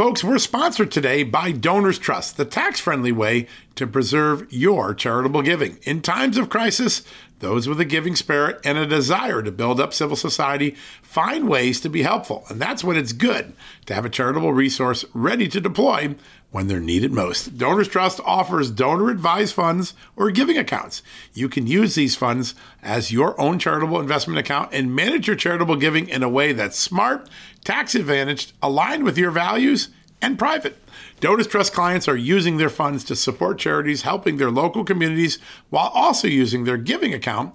Folks, we're sponsored today by Donors Trust, the tax friendly way to preserve your charitable giving. In times of crisis, those with a giving spirit and a desire to build up civil society find ways to be helpful. And that's when it's good to have a charitable resource ready to deploy when they're needed most. Donors Trust offers donor advised funds or giving accounts. You can use these funds as your own charitable investment account and manage your charitable giving in a way that's smart, tax advantaged, aligned with your values, and private. Donors Trust clients are using their funds to support charities helping their local communities while also using their giving account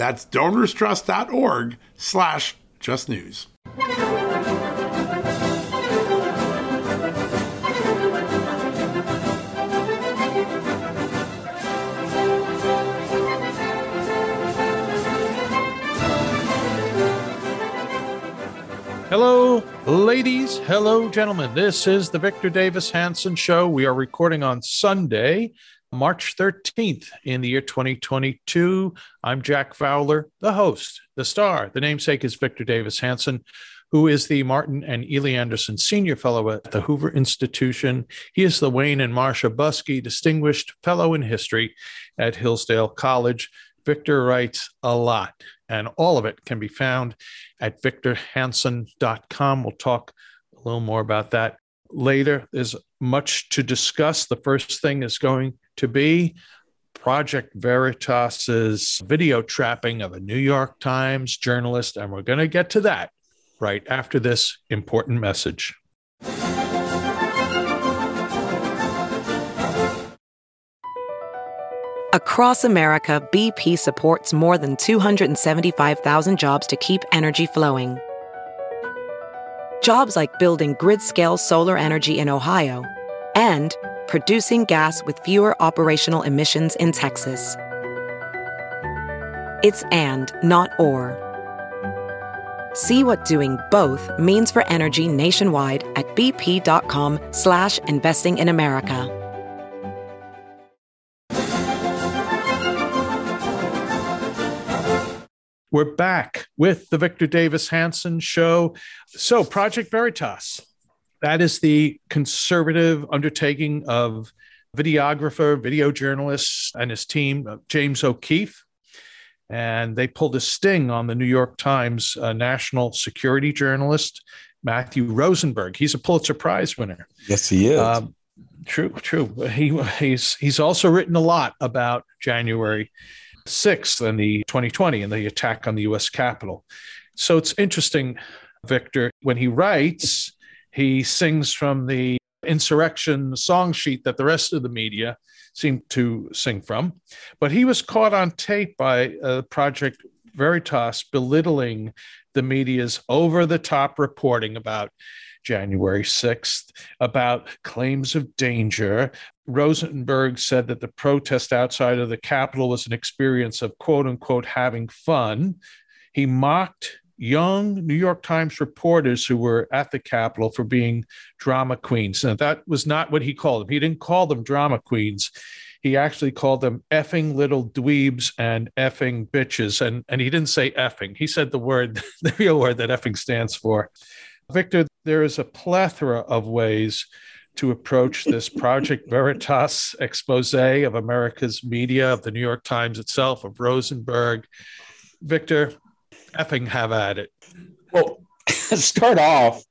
That's donorstrust.org slash justnews. Hello, ladies. Hello, gentlemen. This is the Victor Davis Hanson Show. We are recording on Sunday, March 13th in the year 2022. I'm Jack Fowler, the host, the star. The namesake is Victor Davis Hanson, who is the Martin and Illie Anderson Senior Fellow at the Hoover Institution. He is the Wayne and Marcia Buske Distinguished Fellow in History at Hillsdale College. Victor writes a lot, and all of it can be found at victorhanson.com. We'll talk a little more about that later. There's much to discuss. The first thing is going to be Project Veritas's video trapping of a New York Times journalist, and we're going to get to that right after this important message. Across America, BP supports more than 275,000 jobs to keep energy flowing. Jobs like building grid scale solar energy in Ohio and producing gas with fewer operational emissions in Texas. It's and, not or. See what doing both means for energy nationwide at bp.com slash investing in America. We're back with the Victor Davis Hanson show. So, Project Veritas, that is the conservative undertaking of videographer, video journalist, and his team, uh, James O'Keefe. And they pulled a sting on the New York Times uh, national security journalist, Matthew Rosenberg. He's a Pulitzer Prize winner. Yes, he is. Um, true, true. He, he's, he's also written a lot about January 6th and the 2020 and the attack on the US Capitol. So it's interesting, Victor, when he writes, he sings from the insurrection song sheet that the rest of the media seem to sing from. But he was caught on tape by Project Veritas belittling the media's over the top reporting about January 6th about claims of danger. Rosenberg said that the protest outside of the Capitol was an experience of quote unquote having fun. He mocked young New York Times reporters who were at the Capitol for being drama queens. And that was not what he called them. He didn't call them drama queens. He actually called them effing little dweebs and effing bitches. And, and he didn't say effing. He said the word, the real word that effing stands for. Victor, there is a plethora of ways to approach this Project Veritas expose of America's media, of the New York Times itself, of Rosenberg. Victor, effing have at it. Well, start off,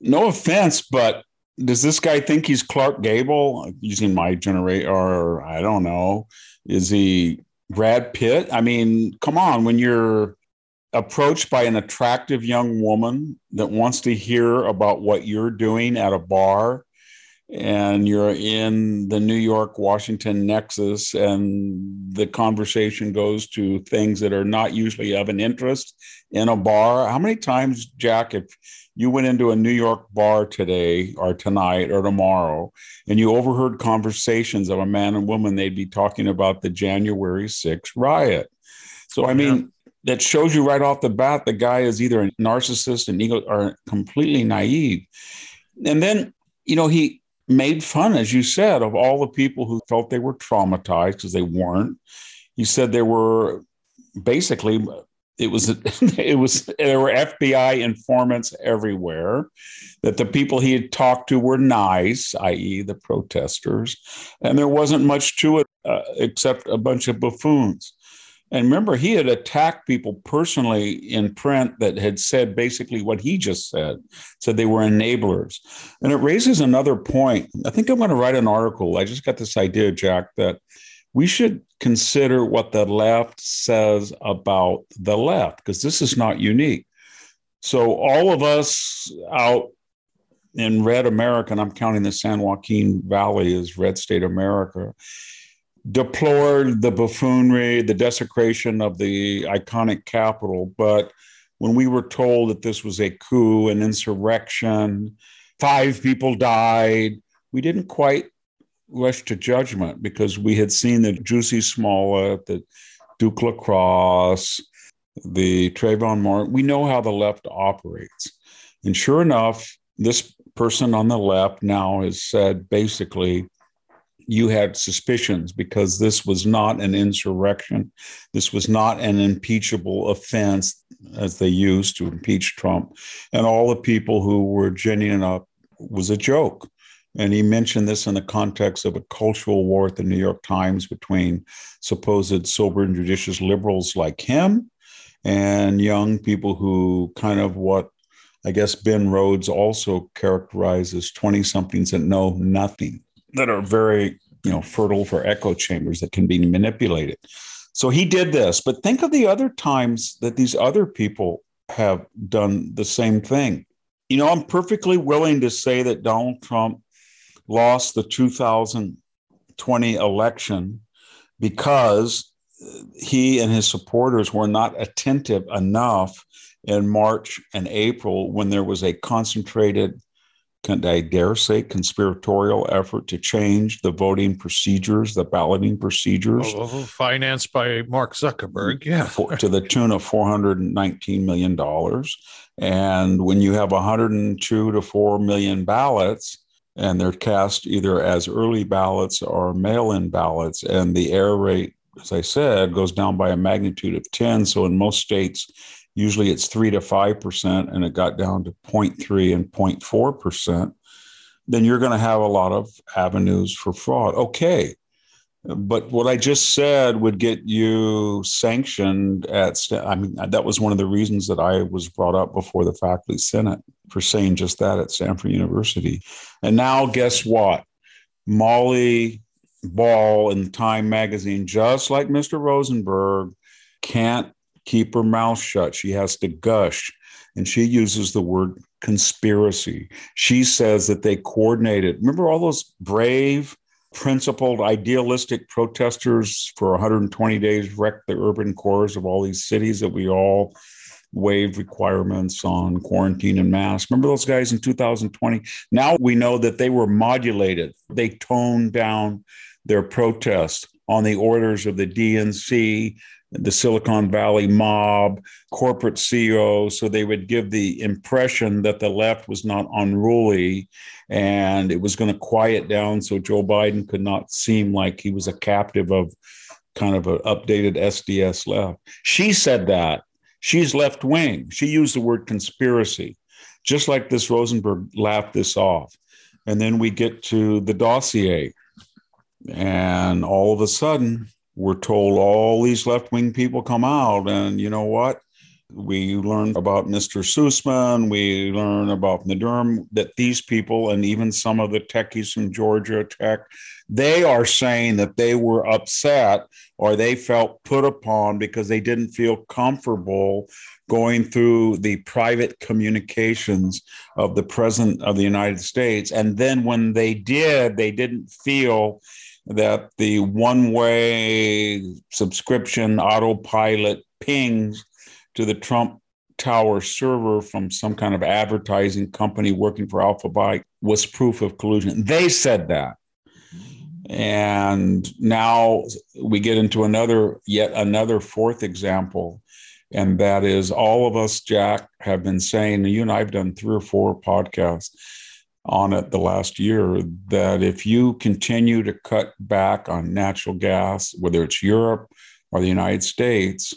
no offense, but does this guy think he's Clark Gable using my generator? or I don't know? Is he Brad Pitt? I mean, come on, when you're approached by an attractive young woman that wants to hear about what you're doing at a bar and you're in the New York Washington nexus, and the conversation goes to things that are not usually of an interest in a bar. How many times, Jack, if you went into a New York bar today or tonight or tomorrow and you overheard conversations of a man and woman, they'd be talking about the January 6th riot. So, I mean, yeah. that shows you right off the bat the guy is either a narcissist and ego or completely naive. And then, you know, he made fun, as you said, of all the people who felt they were traumatized because they weren't. You said there were basically it was it was there were FBI informants everywhere. That the people he had talked to were nice, i.e., the protesters, and there wasn't much to it uh, except a bunch of buffoons. And remember, he had attacked people personally in print that had said basically what he just said, said they were enablers. And it raises another point. I think I'm going to write an article. I just got this idea, Jack, that we should consider what the left says about the left, because this is not unique. So, all of us out in red America, and I'm counting the San Joaquin Valley as red state America, deplored the buffoonery, the desecration of the iconic capital, But when we were told that this was a coup, an insurrection, five people died, we didn't quite rush to judgment because we had seen the Jussie Smollett, the Duke Lacrosse, the Trayvon Martin. We know how the left operates. And sure enough, this person on the left now has said basically, you had suspicions because this was not an insurrection. This was not an impeachable offense, as they used to impeach Trump. And all the people who were ginning up was a joke. And he mentioned this in the context of a cultural war at the New York Times between supposed sober and judicious liberals like him and young people who kind of what I guess Ben Rhodes also characterizes 20 somethings that know nothing that are very you know fertile for echo chambers that can be manipulated. So he did this but think of the other times that these other people have done the same thing. You know i'm perfectly willing to say that donald trump lost the 2020 election because he and his supporters were not attentive enough in March and April when there was a concentrated I dare say, conspiratorial effort to change the voting procedures, the balloting procedures. Oh, financed by Mark Zuckerberg, yeah. for, to the tune of $419 million. And when you have 102 to 4 million ballots, and they're cast either as early ballots or mail in ballots, and the error rate, as I said, goes down by a magnitude of 10. So in most states, Usually it's three to 5%, and it got down to 0.3 and 0.4%. Then you're going to have a lot of avenues for fraud. Okay. But what I just said would get you sanctioned at, I mean, that was one of the reasons that I was brought up before the faculty senate for saying just that at Stanford University. And now, guess what? Molly Ball in Time magazine, just like Mr. Rosenberg, can't keep her mouth shut. She has to gush. And she uses the word conspiracy. She says that they coordinated. Remember all those brave, principled, idealistic protesters for 120 days wrecked the urban cores of all these cities that we all waived requirements on quarantine and masks. Remember those guys in 2020? Now we know that they were modulated. They toned down their protest on the orders of the DNC, the Silicon Valley mob, corporate CEOs. So they would give the impression that the left was not unruly and it was going to quiet down so Joe Biden could not seem like he was a captive of kind of an updated SDS left. She said that. She's left wing. She used the word conspiracy, just like this Rosenberg laughed this off. And then we get to the dossier. And all of a sudden, we're told all these left wing people come out, and you know what? We learn about Mr. Sussman. We learn about Nadurm that these people, and even some of the techies from Georgia Tech, they are saying that they were upset or they felt put upon because they didn't feel comfortable going through the private communications of the president of the United States. And then when they did, they didn't feel that the one way subscription autopilot pings to the Trump tower server from some kind of advertising company working for Alphabet was proof of collusion. They said that. And now we get into another, yet another fourth example. And that is all of us, Jack, have been saying, you and I have done three or four podcasts on it the last year, that if you continue to cut back on natural gas, whether it's Europe or the United States,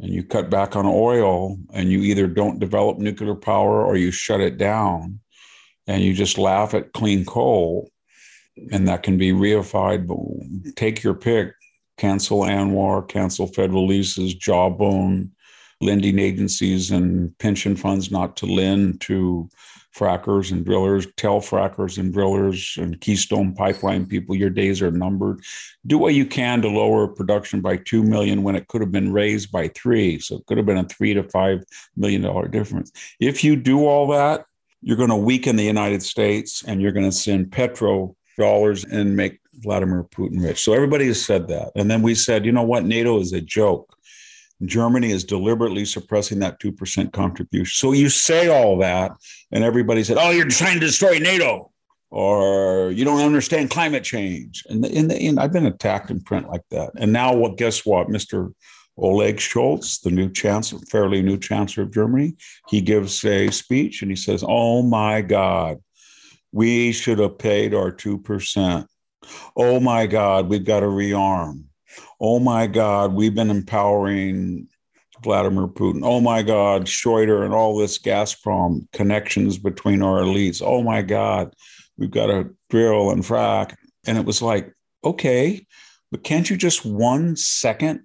and you cut back on oil and you either don't develop nuclear power or you shut it down and you just laugh at clean coal and that can be reified but take your pick. Cancel ANWR cancel federal leases jawbone lending agencies and pension funds not to lend to frackers and drillers, tell frackers and drillers and Keystone Pipeline people your days are numbered. Do what you can to lower production by two million when it could have been raised by three. So it could have been a three to five million dollar difference. If you do all that, you're going to weaken the United States and you're going to send petro dollars and make Vladimir Putin rich. So everybody has said that. And then we said, you know what? NATO is a joke. Germany is deliberately suppressing that 2% contribution. So you say all that, and everybody said, oh, you're trying to destroy NATO, or you don't understand climate change. And in the end, I've been attacked in print like that. And now, what? guess what? Mr. Olaf Scholz, the new chancellor, fairly new chancellor of Germany, he gives a speech and he says, oh my God, we should have paid our 2%. Oh my God, we've got to rearm oh my God, we've been empowering Vladimir Putin. Oh my God, Schroeder and all this Gazprom connections between our elites. Oh my God, we've got to drill and frack. And it was like, okay, but can't you just one second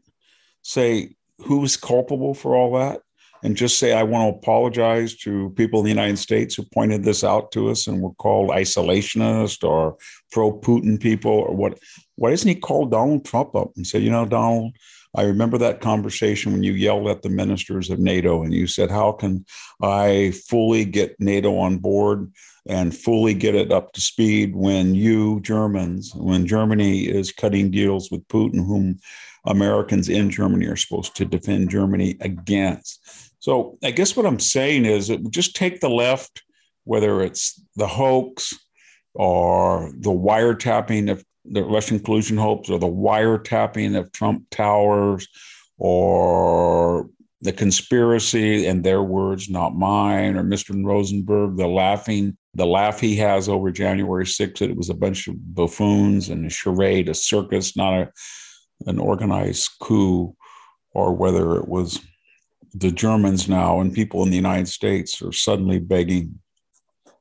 say who's culpable for all that? And just say, I want to apologize to people in the United States who pointed this out to us and were called isolationist or pro Putin people or what why doesn't he call Donald Trump up and say, you know, Donald, I remember that conversation when you yelled at the ministers of NATO and you said, How can I fully get NATO on board and fully get it up to speed when you, Germans, when Germany is cutting deals with Putin, whom Americans in Germany are supposed to defend Germany against? So I guess what I'm saying is just take the left, whether it's the hoax or the wiretapping of the Russian collusion hopes or the wiretapping of Trump towers or the conspiracy and their words, not mine, or Mr. Rosenberg, the laughing, the laugh he has over January 6th, that it was a bunch of buffoons and a charade, a circus, not a, an organized coup, or whether it was the Germans now and people in the United States are suddenly begging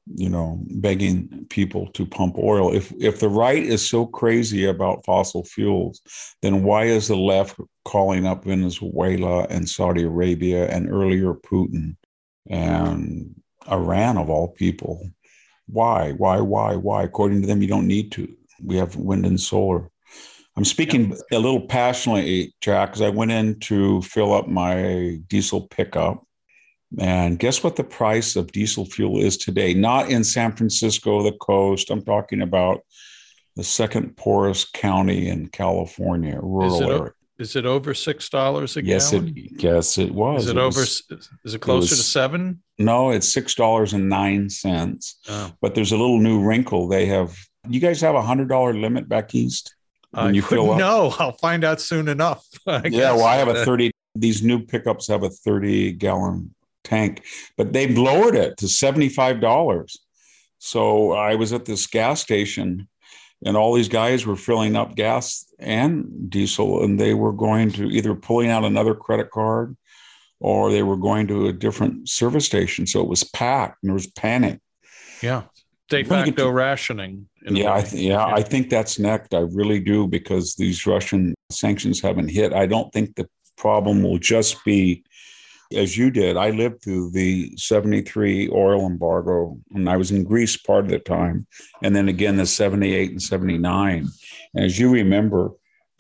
you know, begging people to pump oil. If if the right is so crazy about fossil fuels, then why is the left calling up Venezuela and Saudi Arabia and earlier Putin and Iran of all people? Why? Why? Why? Why? According to them, you don't need to. We have wind and solar. I'm speaking a little passionately, Jack, because I went in to fill up my diesel pickup and guess what the price of diesel fuel is today? Not in San Francisco, the coast. I'm talking about the second poorest county in California, rural is it, area. Is it over six dollars a yes, gallon? It, yes, it was. Is it, it over? Was, is it closer it was, to seven? No, it's six dollars and nine cents. Oh. But there's a little new wrinkle. They have. You guys have a hundred dollar limit back east. When I you fill up? No, I'll find out soon enough. yeah, well, I have a thirty. These new pickups have a thirty gallon tank, but they've lowered it to $75. So I was at this gas station and all these guys were filling up gas and diesel and they were going to either pulling out another credit card or they were going to a different service station. So it was packed and there was panic. Yeah. De facto rationing. Yeah, I th- yeah, yeah, I think that's next. I really do because these Russian sanctions haven't hit. I don't think the problem will just be as you did. I lived through the 73 oil embargo, and I was in Greece part of the time, and then again the 78 and 79. And as you remember,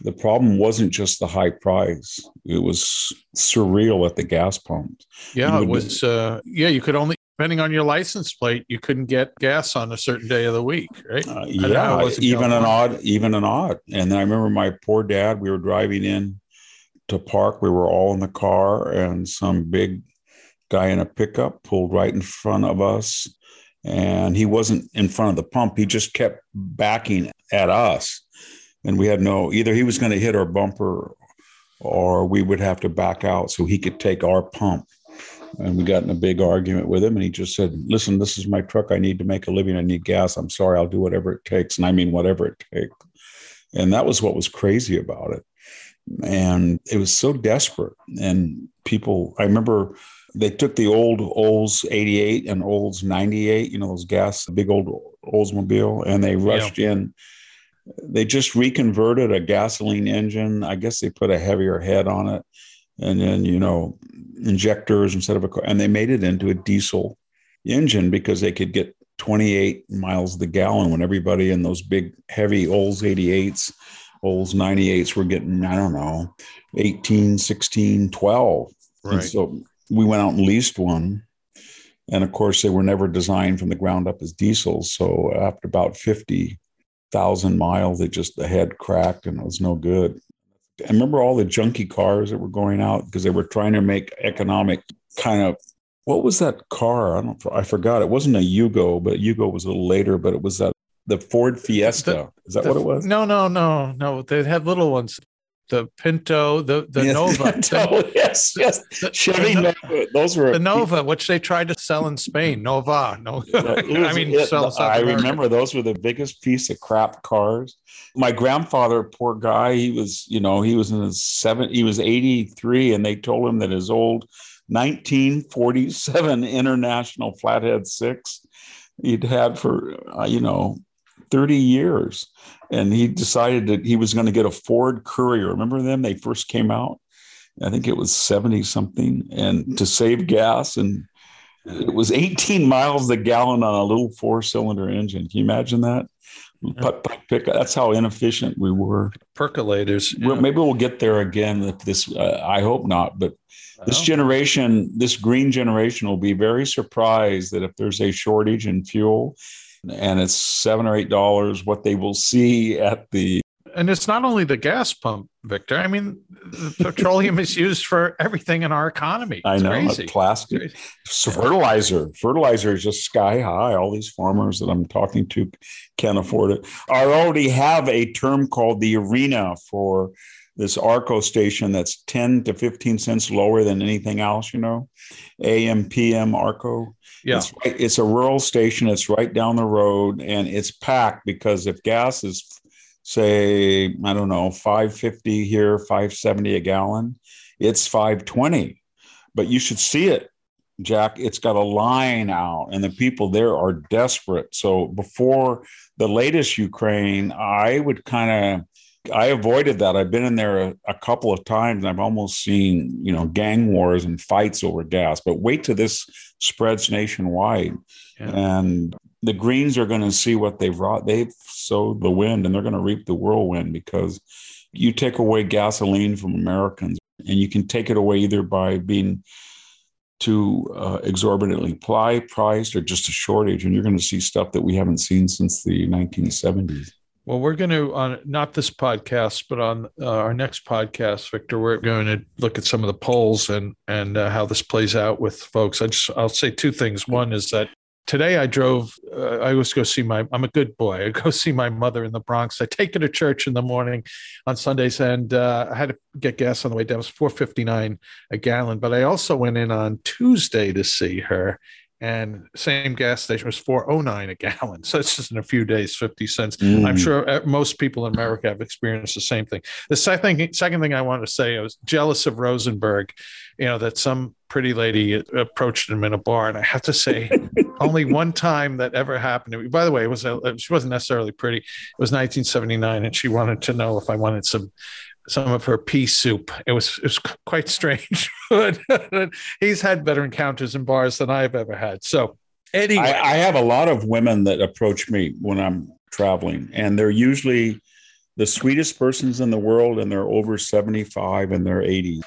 the problem wasn't just the high price; it was surreal at the gas pumps. Yeah, it was. Uh, yeah, you could only depending on your license plate, you couldn't get gas on a certain day of the week, right? Uh, yeah, even an odd, even an odd. And I remember my poor dad. We were driving in to park. We were all in the car, and some big guy in a pickup pulled right in front of us. And he wasn't in front of the pump. He just kept backing at us. And we had no, either he was going to hit our bumper or we would have to back out so he could take our pump. And we got in a big argument with him. And he just said, Listen, this is my truck. I need to make a living. I need gas. I'm sorry. I'll do whatever it takes. And I mean, whatever it takes. And that was what was crazy about it. And it was so desperate. And people, I remember they took the old Olds 88 and Olds 98, you know, those gas, big old Oldsmobile, and they rushed yeah. in. They just reconverted a gasoline engine. I guess they put a heavier head on it and then, you know, injectors instead of a car, and they made it into a diesel engine because they could get 28 miles the gallon when everybody in those big heavy Olds 88s, Olds 98s were getting, I don't know, 18, 16, 12. Right. And so we went out and leased one. And of course, they were never designed from the ground up as diesels. So after about 50,000 miles, they just, the head cracked and it was no good. I remember all the junky cars that were going out because they were trying to make economic kind of what was that car? I don't I forgot. It wasn't a Yugo, but Yugo was a little later, but it was that the Ford Fiesta. The, Is that the, what it was? No, no, no, no. They had little ones. The Pinto, the the yes, Nova. Pinto, the, yes, yes. Chevy Nova. Those were the Nova, which they tried to sell in Spain. Nova. No, I mean, it, I remember those were the biggest piece of crap cars. My grandfather, poor guy, he was, you know, he was in his seven, he was 83, and they told him that his old 1947 International Flathead Six he'd had for, uh, you know, 30 years. And he decided that he was going to get a Ford Courier. Remember them? They first came out. I think it was 70 something. And to save gas, and it was 18 miles a gallon on a little four cylinder engine. Can you imagine that? Pick, that's how inefficient we were. Percolators. Yeah. Maybe we'll get there again. If this, uh, I hope not, but this generation, this green generation, will be very surprised that if there's a shortage in fuel, and it's seven or eight dollars, what they will see at the and it's not only the gas pump, Victor. I mean, petroleum is used for everything in our economy. It's I know, crazy. plastic, so fertilizer. Fertilizer is just sky high. All these farmers that I'm talking to can't afford it. I already have a term called the arena for this ARCO station that's 10 to 15 cents lower than anything else, you know, AM, PM, ARCO. Yeah. It's, right, it's a rural station. It's right down the road and it's packed because if gas is, say, I don't know, 550 here, 570 a gallon, it's 520. But you should see it, Jack. It's got a line out and the people there are desperate. So before the latest Ukraine, I would kind of I avoided that. I've been in there a, a, couple of times and I've almost seen, you know, gang wars and fights over gas. But wait till this spreads nationwide. Yeah. And the Greens are going to see what they've wrought. They've sowed the wind and they're going to reap the whirlwind because you take away gasoline from Americans and you can take it away either by being too uh, exorbitantly ply, priced or just a shortage. And you're going to see stuff that we haven't seen since the 1970s. Well, we're going to on not this podcast, but on uh, our next podcast, Victor, we're going to look at some of the polls and and uh, how this plays out with folks. I just I'll say two things. One is that today I drove. Uh, I always go see my. I'm a good boy. I go see my mother in the Bronx. I take her to church in the morning on Sundays, and uh, I had to get gas on the way down. It was 4.59 a gallon. But I also went in on Tuesday to see her, and same gas station was 409 a gallon. So it's just in a few days 50 cents. Mm. i'm sure uh, most people in america have experienced the same thing. The second thing, second thing i wanted to say i was jealous of rosenberg you know that some pretty lady approached him in a bar and i have to say only one time that ever happened to me. By the way it was a, she wasn't necessarily pretty. It was 1979 and she wanted to know if i wanted some some of her pea soup. It was it was quite strange, but he's had better encounters in bars than I've ever had. So anyway, I, I, have a lot of women that approach me when I'm traveling, and they're usually the sweetest persons in the world, and they're over 75 and they're 80.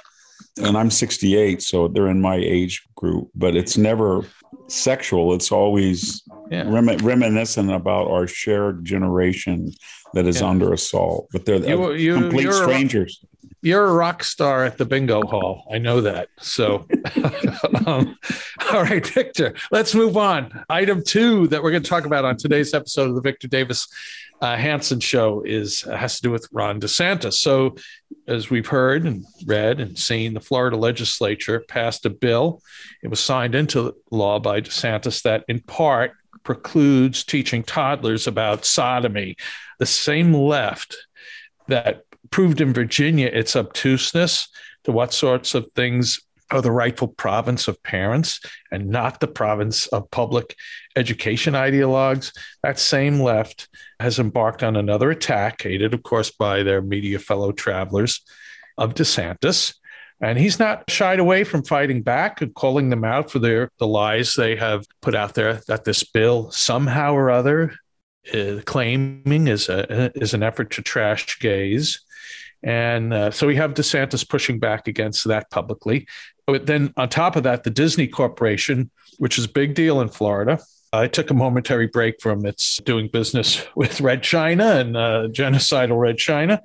And I'm 68, so they're in my age group, but it's never sexual. It's always yeah. rem- reminiscent about our shared generation that is yeah. under assault, but they're, you, you, complete strangers. You're a rock star at the bingo hall. I know that. So, um, all right, Victor, let's move on. Item two that we're going to talk about on today's episode of the Victor Davis uh, Hanson show is has to do with Ron DeSantis. So, as we've heard and read and seen, the Florida legislature passed a bill. It was signed into law by DeSantis that, in part, precludes teaching toddlers about sodomy. The same left that proved in Virginia its obtuseness to what sorts of things are the rightful province of parents and not the province of public education ideologues. That same left has embarked on another attack, aided, of course, by their media fellow travelers of DeSantis. And he's not shied away from fighting back and calling them out for their the lies they have put out there that this bill somehow or other uh, claiming is a is an effort to trash gays. And uh, so we have DeSantis pushing back against that publicly. But then on top of that, the Disney Corporation, which is a big deal in Florida, I took a momentary break from its doing business with Red China and uh, genocidal Red China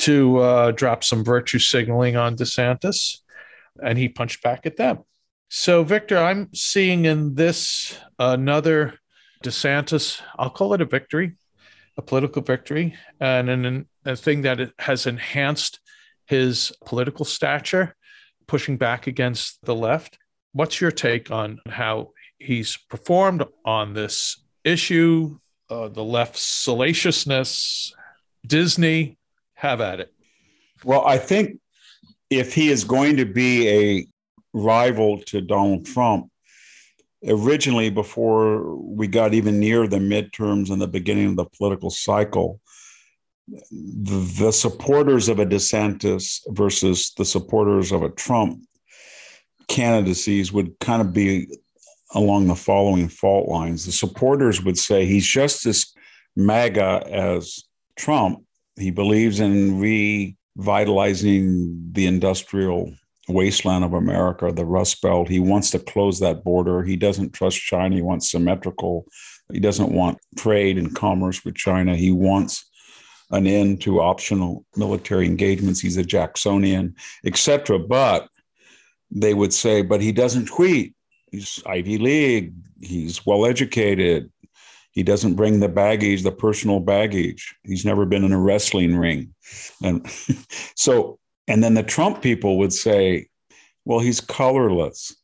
to uh, drop some virtue signaling on DeSantis, and he punched back at them. So, Victor, I'm seeing in this another DeSantis, I'll call it a victory, a political victory, and an, a thing that has enhanced his political stature, pushing back against the left. What's your take on how he's performed on this issue, uh, the left's salaciousness, Disney, have at it. Well, I think if he is going to be a rival to Donald Trump, originally, before we got even near the midterms and the beginning of the political cycle, the, the supporters of a DeSantis versus the supporters of a Trump candidacies would kind of be along the following fault lines. The supporters would say he's just as MAGA as Trump. He believes in revitalizing the industrial wasteland of America, the Rust Belt. He wants to close that border. He doesn't trust China. He wants symmetrical. He doesn't want trade and commerce with China. He wants an end to optional military engagements. He's a Jacksonian, etc. But they would say, but he doesn't tweet he's Ivy League, he's well educated, he doesn't bring the baggage, the personal baggage. He's never been in a wrestling ring. And so, and then the Trump people would say, well, he's colorless.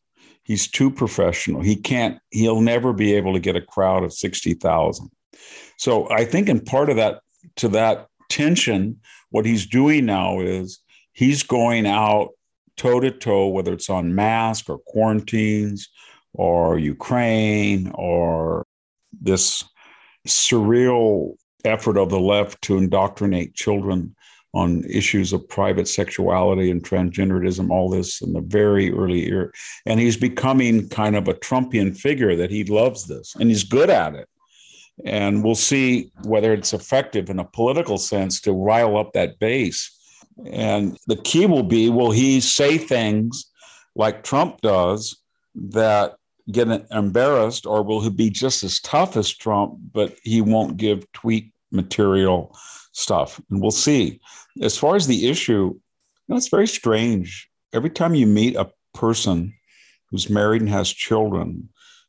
He's too professional. He can't, he'll never be able to get a crowd of 60,000. So I think in part of that, to that tension, what he's doing now is he's going out toe to toe, whether it's on mask or quarantines or Ukraine or this surreal effort of the left to indoctrinate children on issues of private sexuality and transgenderism, all this in the very early year. And he's becoming kind of a Trumpian figure that he loves this and he's good at it. And we'll see whether it's effective in a political sense to rile up that base. And the key will be will he say things like Trump does that get embarrassed, or will he be just as tough as Trump, but he won't give tweet material stuff? And we'll see. As far as the issue, you know, it's very strange. Every time you meet a person who's married and has children,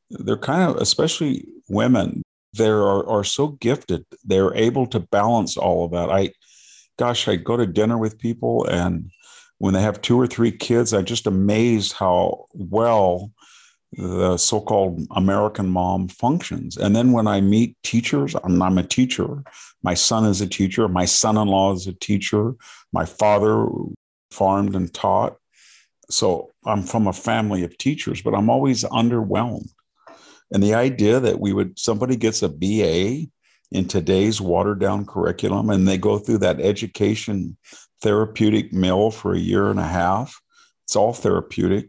they're kind of, especially women, they are, are so gifted. They're able to balance all of that. I, gosh, I go to dinner with people and when they have two or three kids, I'm just amazed how well the so-called American mom functions. And then when I meet teachers, I'm, I'm, a teacher. My son is a teacher. My son-in-law is a teacher. My father farmed and taught. So I'm from a family of teachers, but I'm always underwhelmed. And the idea that we would somebody gets a BA in today's watered down curriculum and they go through that education therapeutic mill for a year and a half. It's all therapeutic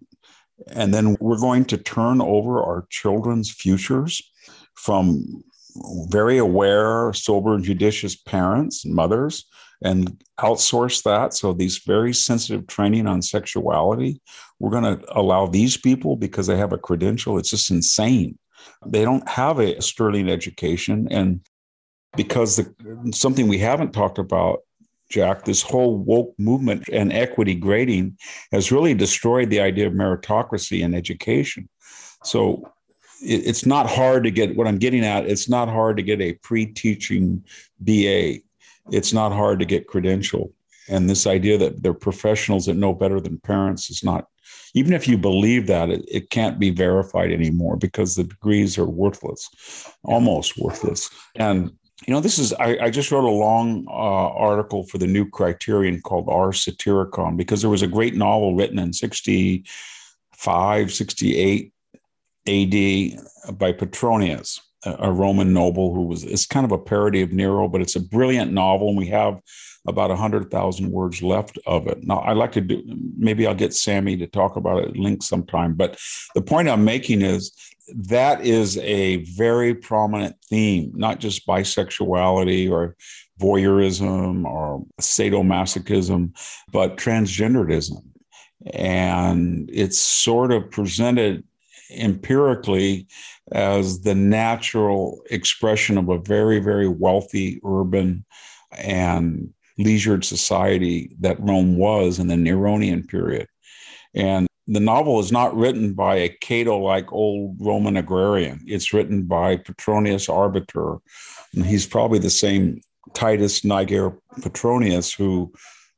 and then we're going to turn over our children's futures from very aware, sober, and judicious parents and mothers and outsource that. So, these very sensitive training on sexuality, we're going to allow these people because they have a credential. It's just insane. They don't have a sterling education. And because the, something we haven't talked about Jack, this whole woke movement and equity grading has really destroyed the idea of meritocracy in education. So it's not hard to get what I'm getting at. It's not hard to get a pre teaching BA. It's not hard to get credential. And this idea that they're professionals that know better than parents is not, even if you believe that, it, it can't be verified anymore because the degrees are worthless, almost worthless. And you know, this is, I, I just wrote a long uh, article for the new criterion called Our Satyricon because there was a great novel written in 65, 68 AD by Petronius, a Roman noble who was, it's kind of a parody of Nero, but it's a brilliant novel. And we have about 100,000 words left of it. Now, I'd like to do, maybe I'll get Sammy to talk about it, link sometime. But the point I'm making is that is a very prominent theme, not just bisexuality or voyeurism or sadomasochism, but transgenderism. And it's sort of presented empirically as the natural expression of a very, very wealthy urban and leisured society that Rome was in the Neronian period. And the novel is not written by a Cato like old Roman agrarian. It's written by Petronius Arbiter. And he's probably the same Titus Niger Petronius who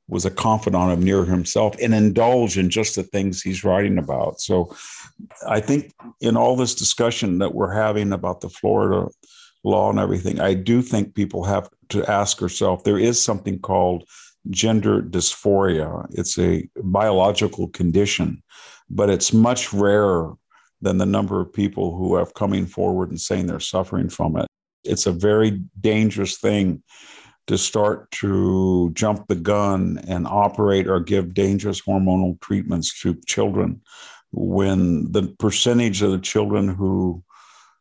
was a confidant of Nero himself and indulge in just the things he's writing about. So I think in all this discussion that we're having about the Florida law and everything, I do think people have to ask ourselves there is something called gender dysphoria. It's a biological condition, but it's much rarer than the number of people who have coming forward and saying they're suffering from it. It's a very dangerous thing to start to jump the gun and operate or give dangerous hormonal treatments to children when the percentage of the children who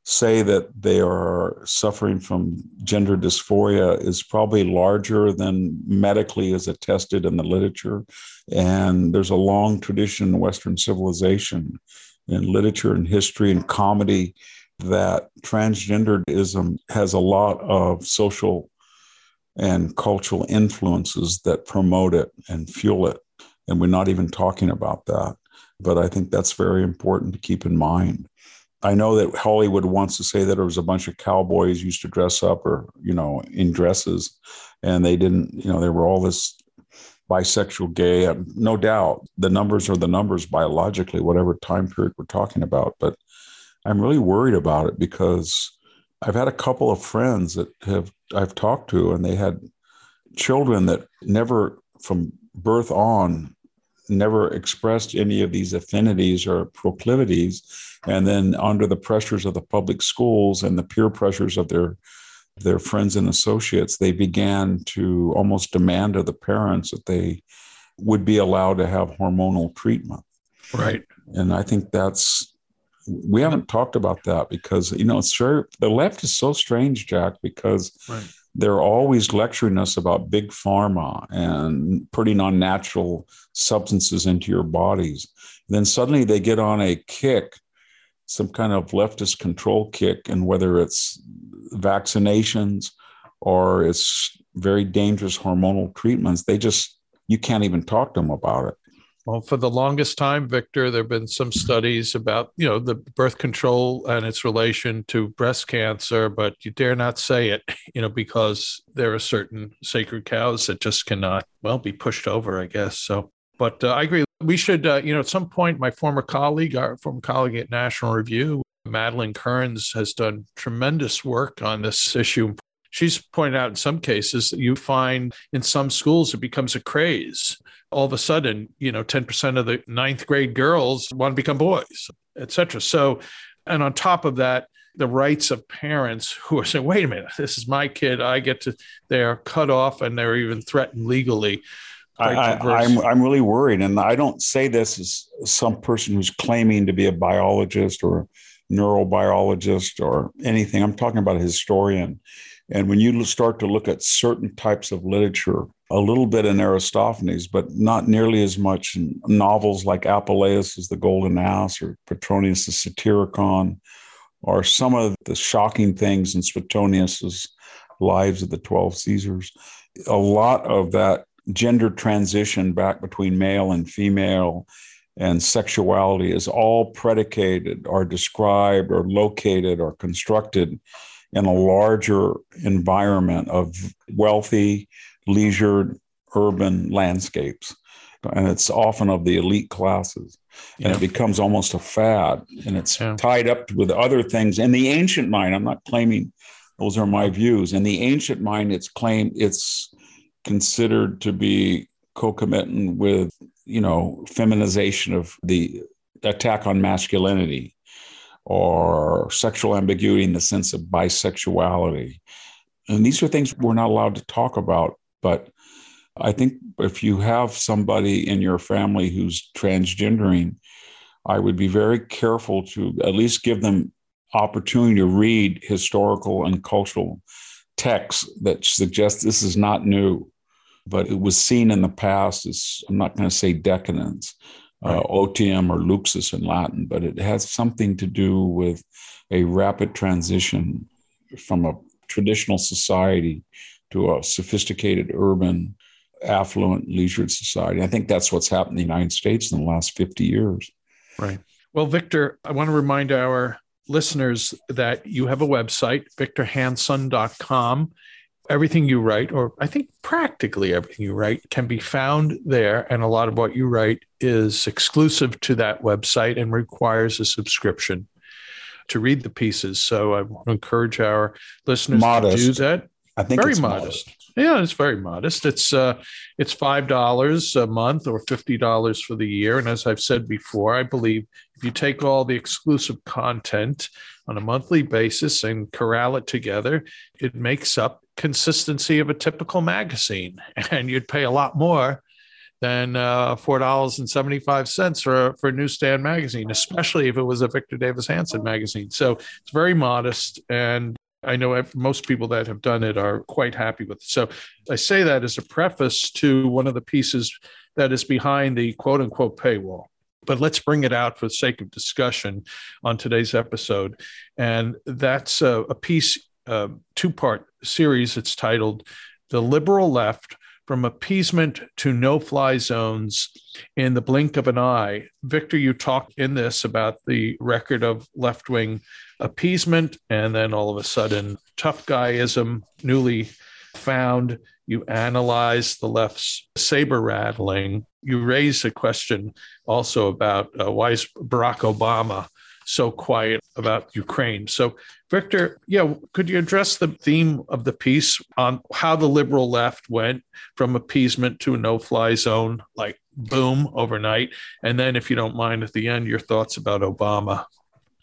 say that they are suffering from gender dysphoria is probably larger than medically is attested in the literature. And there's a long tradition in Western civilization, in literature and history and comedy, that transgenderism has a lot of social and cultural influences that promote it and fuel it. And we're not even talking about that. But I think that's very important to keep in mind. I know that Hollywood wants to say that there was a bunch of cowboys used to dress up or, you know, in dresses and they didn't, you know, they were all this bisexual, gay. Uh, no doubt the numbers are the numbers biologically, whatever time period we're talking about. But I'm really worried about it because I've had a couple of friends that have I've talked to and they had children that never from birth on never expressed any of these affinities or proclivities. And then, under the pressures of the public schools and the peer pressures of their their friends and associates, they began to almost demand of the parents that they would be allowed to have hormonal treatment. Right. And I think that's we haven't talked about that because you know it's sure the left is so strange, Jack, because right they're always lecturing us about big pharma and putting on natural substances into your bodies. And then suddenly they get on a kick, some kind of leftist control kick, and whether it's vaccinations or it's very dangerous hormonal treatments, they just, you can't even talk to them about it. Well, for the longest time, Victor, there have been some studies about, you know, the birth control and its relation to breast cancer, but you dare not say it, you know, because there are certain sacred cows that just cannot, well, be pushed over, I guess. So, but uh, I agree. We should, uh, you know, at some point, my former colleague, our former colleague at National Review, Madeleine Kearns, has done tremendous work on this issue. She's pointed out in some cases that you find in some schools it becomes a craze all of a sudden, you know, 10% of the ninth grade girls want to become boys, etc. So, and on top of that, the rights of parents who are saying, wait a minute, this is my kid. I get to, they're cut off and they're even threatened legally. I, am I'm, I'm really worried. And I don't say this as some person who's claiming to be a biologist or neurobiologist or anything. I'm talking about a historian. And when you start to look at certain types of literature a little bit in Aristophanes, but not nearly as much in novels like Apuleius' The Golden Ass or Petronius' Satyricon, or some of the shocking things in Suetonius's Lives of the Twelve Caesars. a lot of that gender transition back between male and female and sexuality is all predicated or described or located or constructed in a larger environment of wealthy, leisured, urban landscapes. And it's often of the elite classes. And yeah. it becomes almost a fad. And it's yeah. tied up with other things. In the ancient mind, I'm not claiming those are my views. In the ancient mind, it's claimed it's considered to be concomitant with, you know, feminization of the attack on masculinity or sexual ambiguity in the sense of bisexuality. And these are things we're not allowed to talk about. But I think if you have somebody in your family who's transgendering, I would be very careful to at least give them opportunity to read historical and cultural texts that suggest this is not new, but it was seen in the past as, I'm not going to say decadence, uh, uh, or luxus in Latin, but it has something to do with a rapid transition from a traditional society to a sophisticated urban affluent leisured society. I think that's what's happened in the united states in the last 50 years. Right. Well victor i want to remind our listeners that you have a website victorhanson.com everything you write, or I think practically everything you write, can be found there. And a lot of what you write is exclusive to that website and requires a subscription to read the pieces. So I want to encourage our listeners modest. to do that. I think very modest. modest. Yeah, it's very modest. It's uh, it's five dollars a month or fifty dollars for the year. And as I've said before, I believe if you take all the exclusive content on a monthly basis and corral it together, it makes up consistency of a typical magazine, and you'd pay a lot more than uh, four dollars and seventy five cents for for a newsstand magazine, especially if it was a Victor Davis Hanson magazine. So it's very modest, and I know most people that have done it are quite happy with it. So I say that as a preface to one of the pieces that is behind the quote unquote paywall. But let's bring it out for the sake of discussion on today's episode. And that's a, a piece uh, two part series. It's titled The Liberal Left From Appeasement to No Fly Zones in the Blink of an Eye. Victor, you talked in this about the record of left wing appeasement and then all of a sudden tough guyism, newly found. You analyze the left's saber rattling. You raise a question also about uh, why is Barack Obama so quiet about Ukraine. So, Victor, yeah, could you address the theme of the piece on how the liberal left went from appeasement to a no fly zone, like boom, overnight? And then, if you don't mind, at the end, your thoughts about Obama.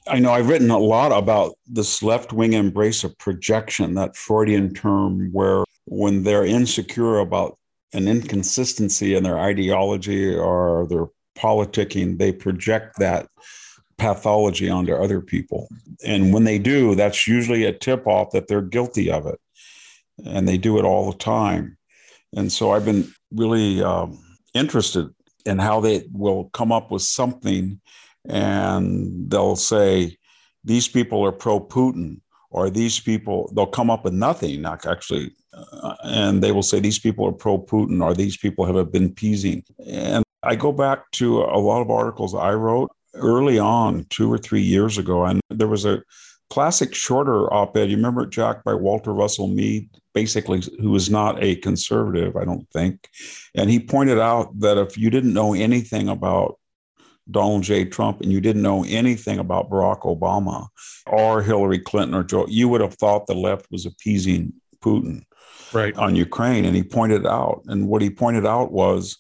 I know I've written a lot about this left wing embrace of projection, that Freudian term where when they're insecure about an inconsistency in their ideology or their politicking, they project that pathology onto other people. And when they do, that's usually a tip off that they're guilty of it. And they do it all the time. And so I've been really um, interested in how they will come up with something and they'll say, these people are pro Putin, or these people, they'll come up with nothing, not actually. Uh, and they will say, these people are pro Putin, or these people have been appeasing. And I go back to a lot of articles I wrote early on, two or three years ago, and there was a classic shorter op-ed. You remember it, Jack, by Walter Russell Mead, basically, who was not a conservative, I don't think, and he pointed out that if you didn't know anything about Donald J. Trump and you didn't know anything about Barack Obama or Hillary Clinton or Joe, you would have thought the left was appeasing Putin right. on Ukraine. And he pointed out, and what he pointed out was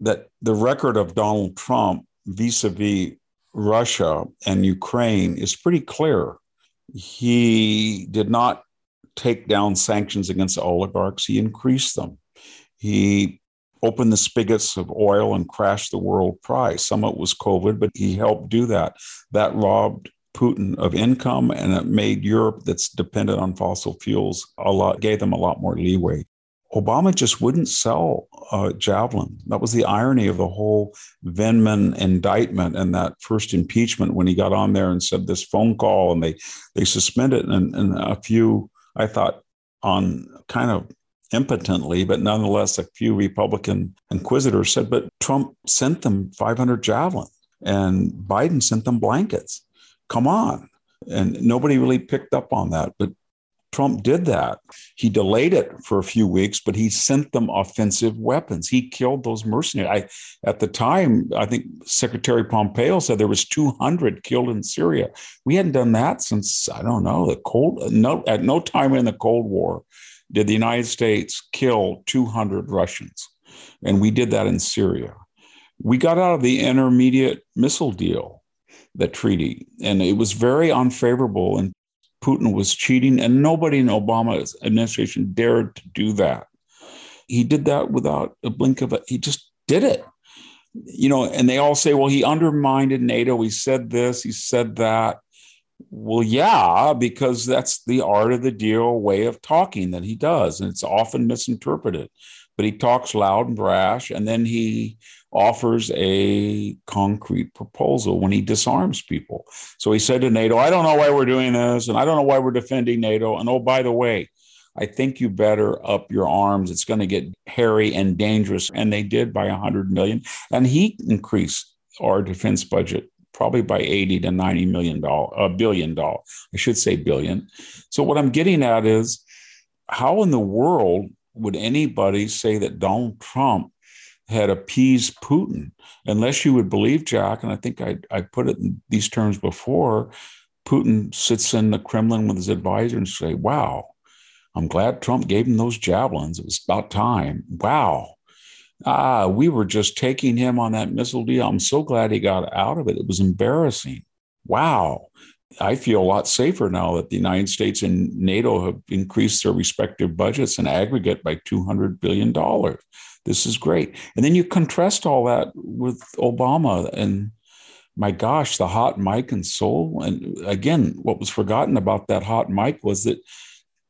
that the record of Donald Trump vis a vis Russia and Ukraine is pretty clear. He did not take down sanctions against oligarchs, he increased them. He opened the spigots of oil and crashed the world price. Some of it was COVID, but he helped do that. That robbed Putin of income and it made Europe, that's dependent on fossil fuels, a lot, gave them a lot more leeway. Obama just wouldn't sell uh, Javelin. That was the irony of the whole Vindman indictment and that first impeachment when he got on there and said this phone call and they they suspended and, and a few I thought on kind of impotently, but nonetheless, a few Republican inquisitors said, but Trump sent them 500 javelins and Biden sent them blankets. Come on. And nobody really picked up on that. But Trump did that. He delayed it for a few weeks, but he sent them offensive weapons. He killed those mercenaries. I, at the time, I think Secretary Pompeo said there was 200 killed in Syria. We hadn't done that since I don't know the Cold. No, at no time in the Cold War did the United States kill 200 Russians, and we did that in Syria. We got out of the intermediate missile deal, the treaty, and it was very unfavorable and Putin was cheating, and nobody in Obama's administration dared to do that. He did that without a blink of a. He just did it. You know, and they all say, well, he undermined NATO. He said this, he said that. Well, yeah, because that's the art of the deal way of talking that he does. And it's often misinterpreted. But he talks loud and brash, and then he offers a concrete proposal when he disarms people. So he said to NATO, I don't know why we're doing this, and I don't know why we're defending NATO. And oh, by the way, I think you better up your arms. It's going to get hairy and dangerous. And they did by 100 million. And he increased our defense budget probably by 80 to 90 million dollars, a billion dollars. I should say billion. So what I'm getting at is how in the world would anybody say that Donald Trump had appeased Putin. Unless you would believe, Jack, and I think I, I put it in these terms before, Putin sits in the Kremlin with his advisor and say, wow, I'm glad Trump gave him those javelins. It was about time. Wow. Ah, we were just taking him on that missile deal. I'm so glad he got out of it. It was embarrassing. Wow. I feel a lot safer now that the United States and NATO have increased their respective budgets in aggregate by $200 billion. This is great. And then you contrast all that with Obama and my gosh, the hot mic and Seoul. And again, what was forgotten about that hot mic was that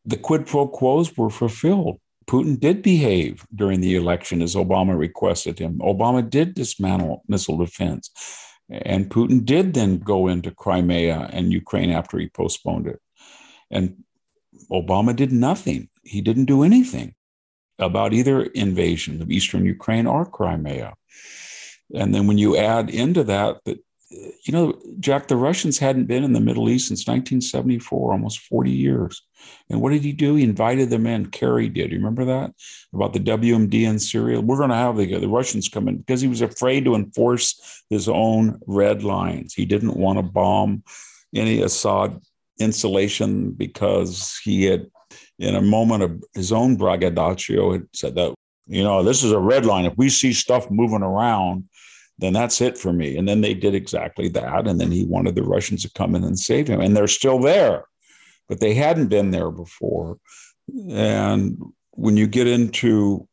the quid pro quos were fulfilled. Putin did behave during the election as Obama requested him. Obama did dismantle missile defense. And Putin did then go into Crimea and Ukraine after he postponed it. And Obama did nothing. He didn't do anything about either invasion of eastern Ukraine or Crimea. And then when you add into that, that you know, Jack, the Russians hadn't been in the Middle East since 1974, almost 40 years. And what did he do? He invited them in. Kerry did. You remember that about the WMD in Syria? We're going to have the, the Russians come in because he was afraid to enforce his own red lines. He didn't want to bomb any Assad installation because he had in a moment of his own braggadocio, had said that, you know, this is a red line. If we see stuff moving around, then that's it for me. And then they did exactly that. And then he wanted the Russians to come in and save him. And they're still there, but they hadn't been there before. And when you get into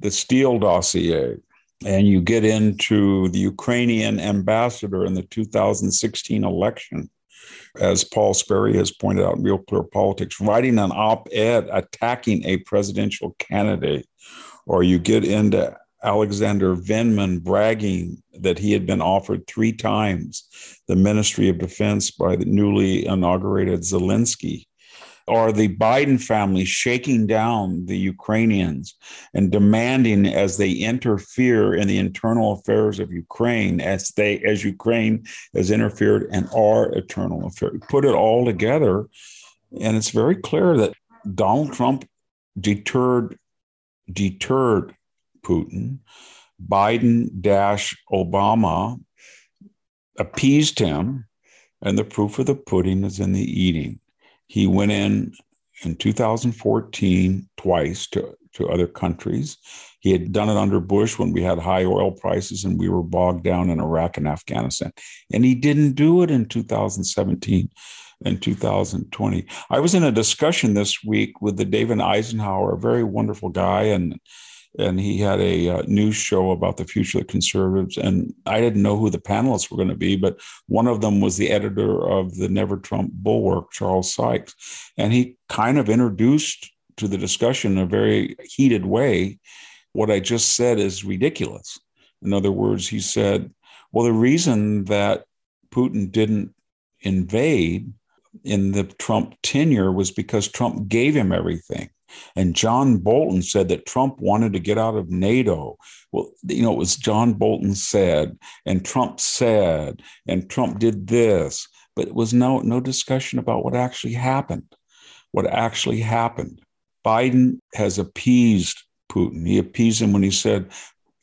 the Steele dossier, and you get into the Ukrainian ambassador in the 2016 election, as Paul Sperry has pointed out in Real Clear Politics, writing an op ed attacking a presidential candidate, or you get into Alexander Vindman bragging that he had been offered three times the Ministry of Defense by the newly inaugurated Zelensky or the Biden family shaking down the Ukrainians and demanding as they interfere in the internal affairs of Ukraine, as they as Ukraine has interfered in our internal affairs. Put it all together, and it's very clear that Donald Trump deterred deterred Putin. Biden dash Obama appeased him, and the proof of the pudding is in the eating. He went in in 2014 twice to, to other countries. He had done it under Bush when we had high oil prices and we were bogged down in Iraq and Afghanistan. And he didn't do it in 2017 and 2020. I was in a discussion this week with the David Eisenhower, a very wonderful guy and and he had a uh, news show about the future of the conservatives. And I didn't know who the panelists were going to be, but one of them was the editor of the Never Trump Bulwark, Charles Sykes. And he kind of introduced to the discussion in a very heated way what I just said is ridiculous. In other words, he said, well, the reason that Putin didn't invade in the Trump tenure was because Trump gave him everything. And John Bolton said that Trump wanted to get out of NATO. Well, you know, it was John Bolton said, and Trump said, and Trump did this, but it was no no discussion about what actually happened. What actually happened. Biden has appeased Putin. He appeased him when he said,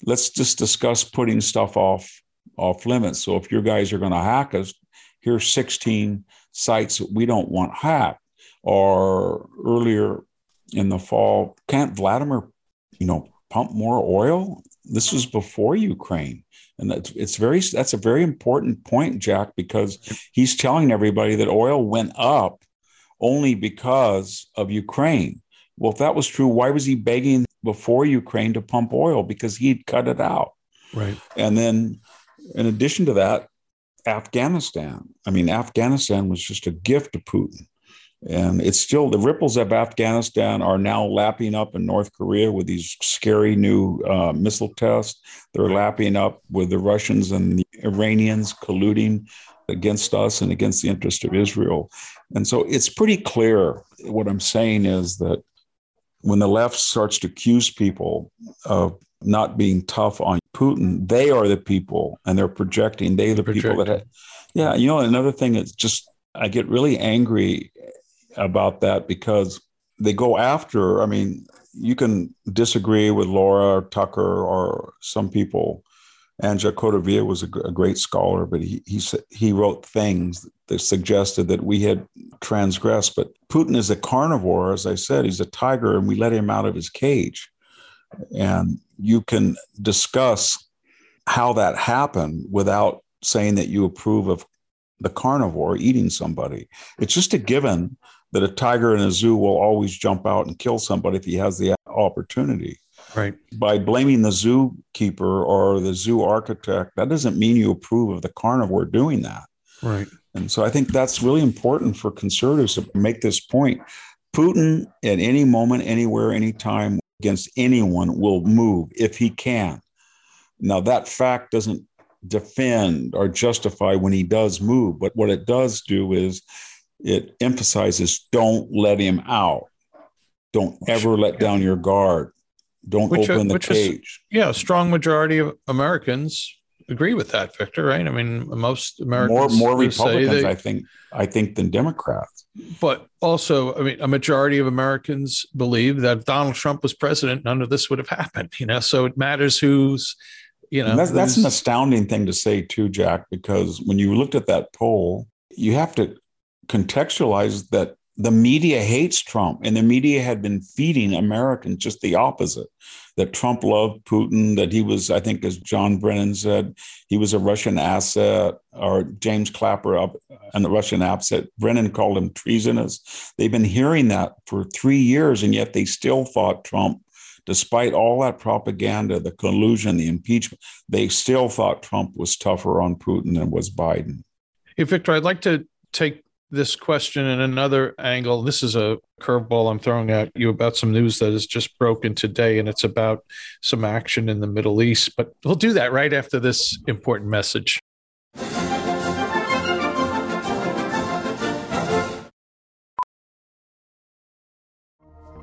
let's just discuss putting stuff off off limits. So if your guys are going to hack us, here's 16 sites that we don't want hacked. Or earlier in the fall, can't Vladimir, you know, pump more oil? This was before Ukraine. And that's it's very that's a very important point, Jack, because he's telling everybody that oil went up only because of Ukraine. Well, if that was true, why was he begging before Ukraine to pump oil? Because he'd cut it out. Right. And then in addition to that, Afghanistan. I mean, Afghanistan was just a gift to Putin. And it's still the ripples of Afghanistan are now lapping up in North Korea with these scary new uh, missile tests. They're lapping up with the Russians and the Iranians colluding against us and against the interest of Israel. And so it's pretty clear. What I'm saying is that when the left starts to accuse people of not being tough on Putin, they are the people and they're projecting. They are the projecting. people that, have, yeah. You know, another thing is just I get really angry about that because they go after. I mean, you can disagree with Laura Tucker or some people. Angelo Codevilla was a, a great scholar, but he he he wrote things that suggested that we had transgressed. But Putin is a carnivore, as I said. He's a tiger, and we let him out of his cage. And you can discuss how that happened without saying that you approve of the carnivore eating somebody. It's just a given that a tiger in a zoo will always jump out and kill somebody if he has the opportunity. Right. By blaming the zookeeper or the zoo architect, that doesn't mean you approve of the carnivore doing that. Right. And so I think that's really important for conservatives to make this point. Putin, at any moment, anywhere, anytime, against anyone will move if he can. Now, that fact doesn't defend or justify when he does move, but what it does do is it emphasizes don't let him out. Don't ever let down your guard. Don't which, uh, open the cage. Is, yeah, a strong majority of Americans agree with that, Victor. Right? I mean, most Americans more more Republicans, they, I think, I think, than Democrats. But also, I mean, a majority of Americans believe that if Donald Trump was president, none of this would have happened. You know, so it matters who's, you know, that's, that's an astounding thing to say too, Jack. Because when you looked at that poll, you have to contextualize that the media hates Trump, and the media had been feeding Americans just the opposite that Trump loved Putin, that he was, I think, as John Brennan said, he was a Russian asset, or James Clapper uh, up and the Russian asset. Brennan called him treasonous. They've been hearing that for three years, and yet they still thought Trump, despite all that propaganda, the collusion, the impeachment, they still thought Trump was tougher on Putin than was Biden. Hey, Victor, I'd like to take this question in another angle. This is a curveball I'm throwing at you about some news that has just broken today, and it's about some action in the Middle East. But we'll do that right after this important message.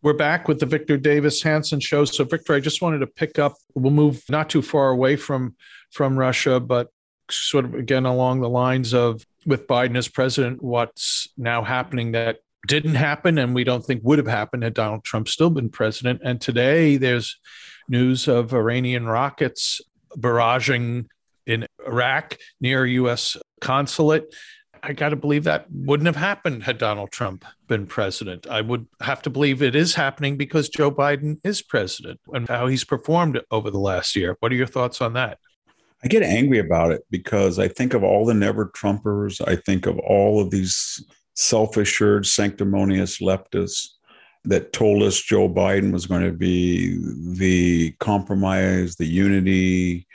We're back with the Victor Davis Hanson show. So, Victor, I just wanted to pick up. We'll move not too far away from from Russia, but sort of again along the lines of with Biden as president, what's now happening that didn't happen and we don't think would have happened had Donald Trump still been president. And today there's news of Iranian rockets barraging in Iraq near U.S. consulate. I got to believe that wouldn't have happened had Donald Trump been president. I would have to believe it is happening because Joe Biden is president and how he's performed over the last year. What are your thoughts on that? I get angry about it because I think of all the never Trumpers. I think of all of these self assured, sanctimonious leftists that told us Joe Biden was going to be the compromise, the unity,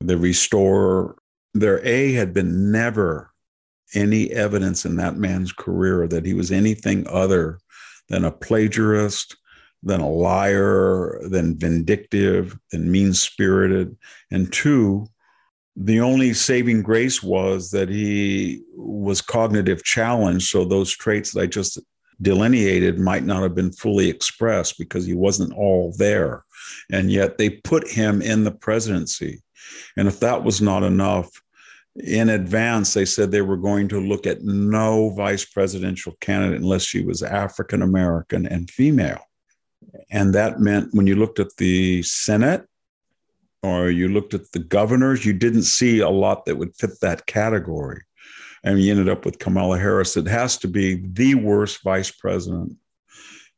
the restorer. Their A, had been never any evidence in that man's career that he was anything other than a plagiarist, than a liar, than vindictive, than mean spirited. And two, the only saving grace was that he was cognitive challenged. So those traits that I just delineated might not have been fully expressed because he wasn't all there. And yet they put him in the presidency. And if that was not enough, in advance, they said they were going to look at no vice presidential candidate unless she was African American and female. And that meant when you looked at the Senate or you looked at the governors, you didn't see a lot that would fit that category. And you ended up with Kamala Harris. It has to be the worst vice president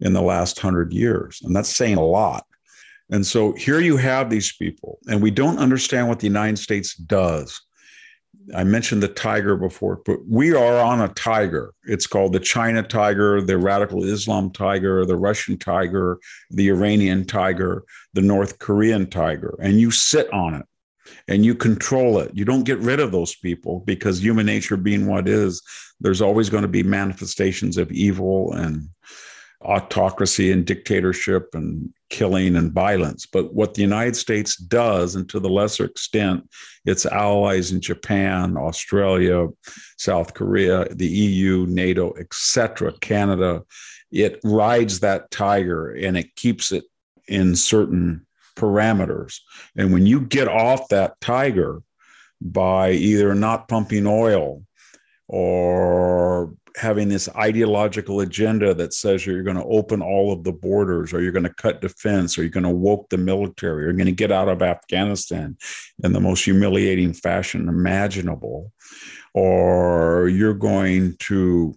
in the last hundred years. And that's saying a lot. And so here you have these people, and we don't understand what the United States does. I mentioned the tiger before, but we are on a tiger. It's called the China tiger, the radical Islam tiger, the Russian tiger, the Iranian tiger, the North Korean tiger, and you sit on it and you control it. You don't get rid of those people because human nature being what is, there's always going to be manifestations of evil and autocracy and dictatorship and killing and violence. But what the United States does, and to the lesser extent, its allies in Japan, Australia, South Korea, the EU, NATO, etc., Canada, it rides that tiger and it keeps it in certain parameters. And when you get off that tiger by either not pumping oil or having this ideological agenda that says you're going to open all of the borders or you're going to cut defense or you're going to woke the military or you're going to get out of Afghanistan in the most humiliating fashion imaginable or you're going to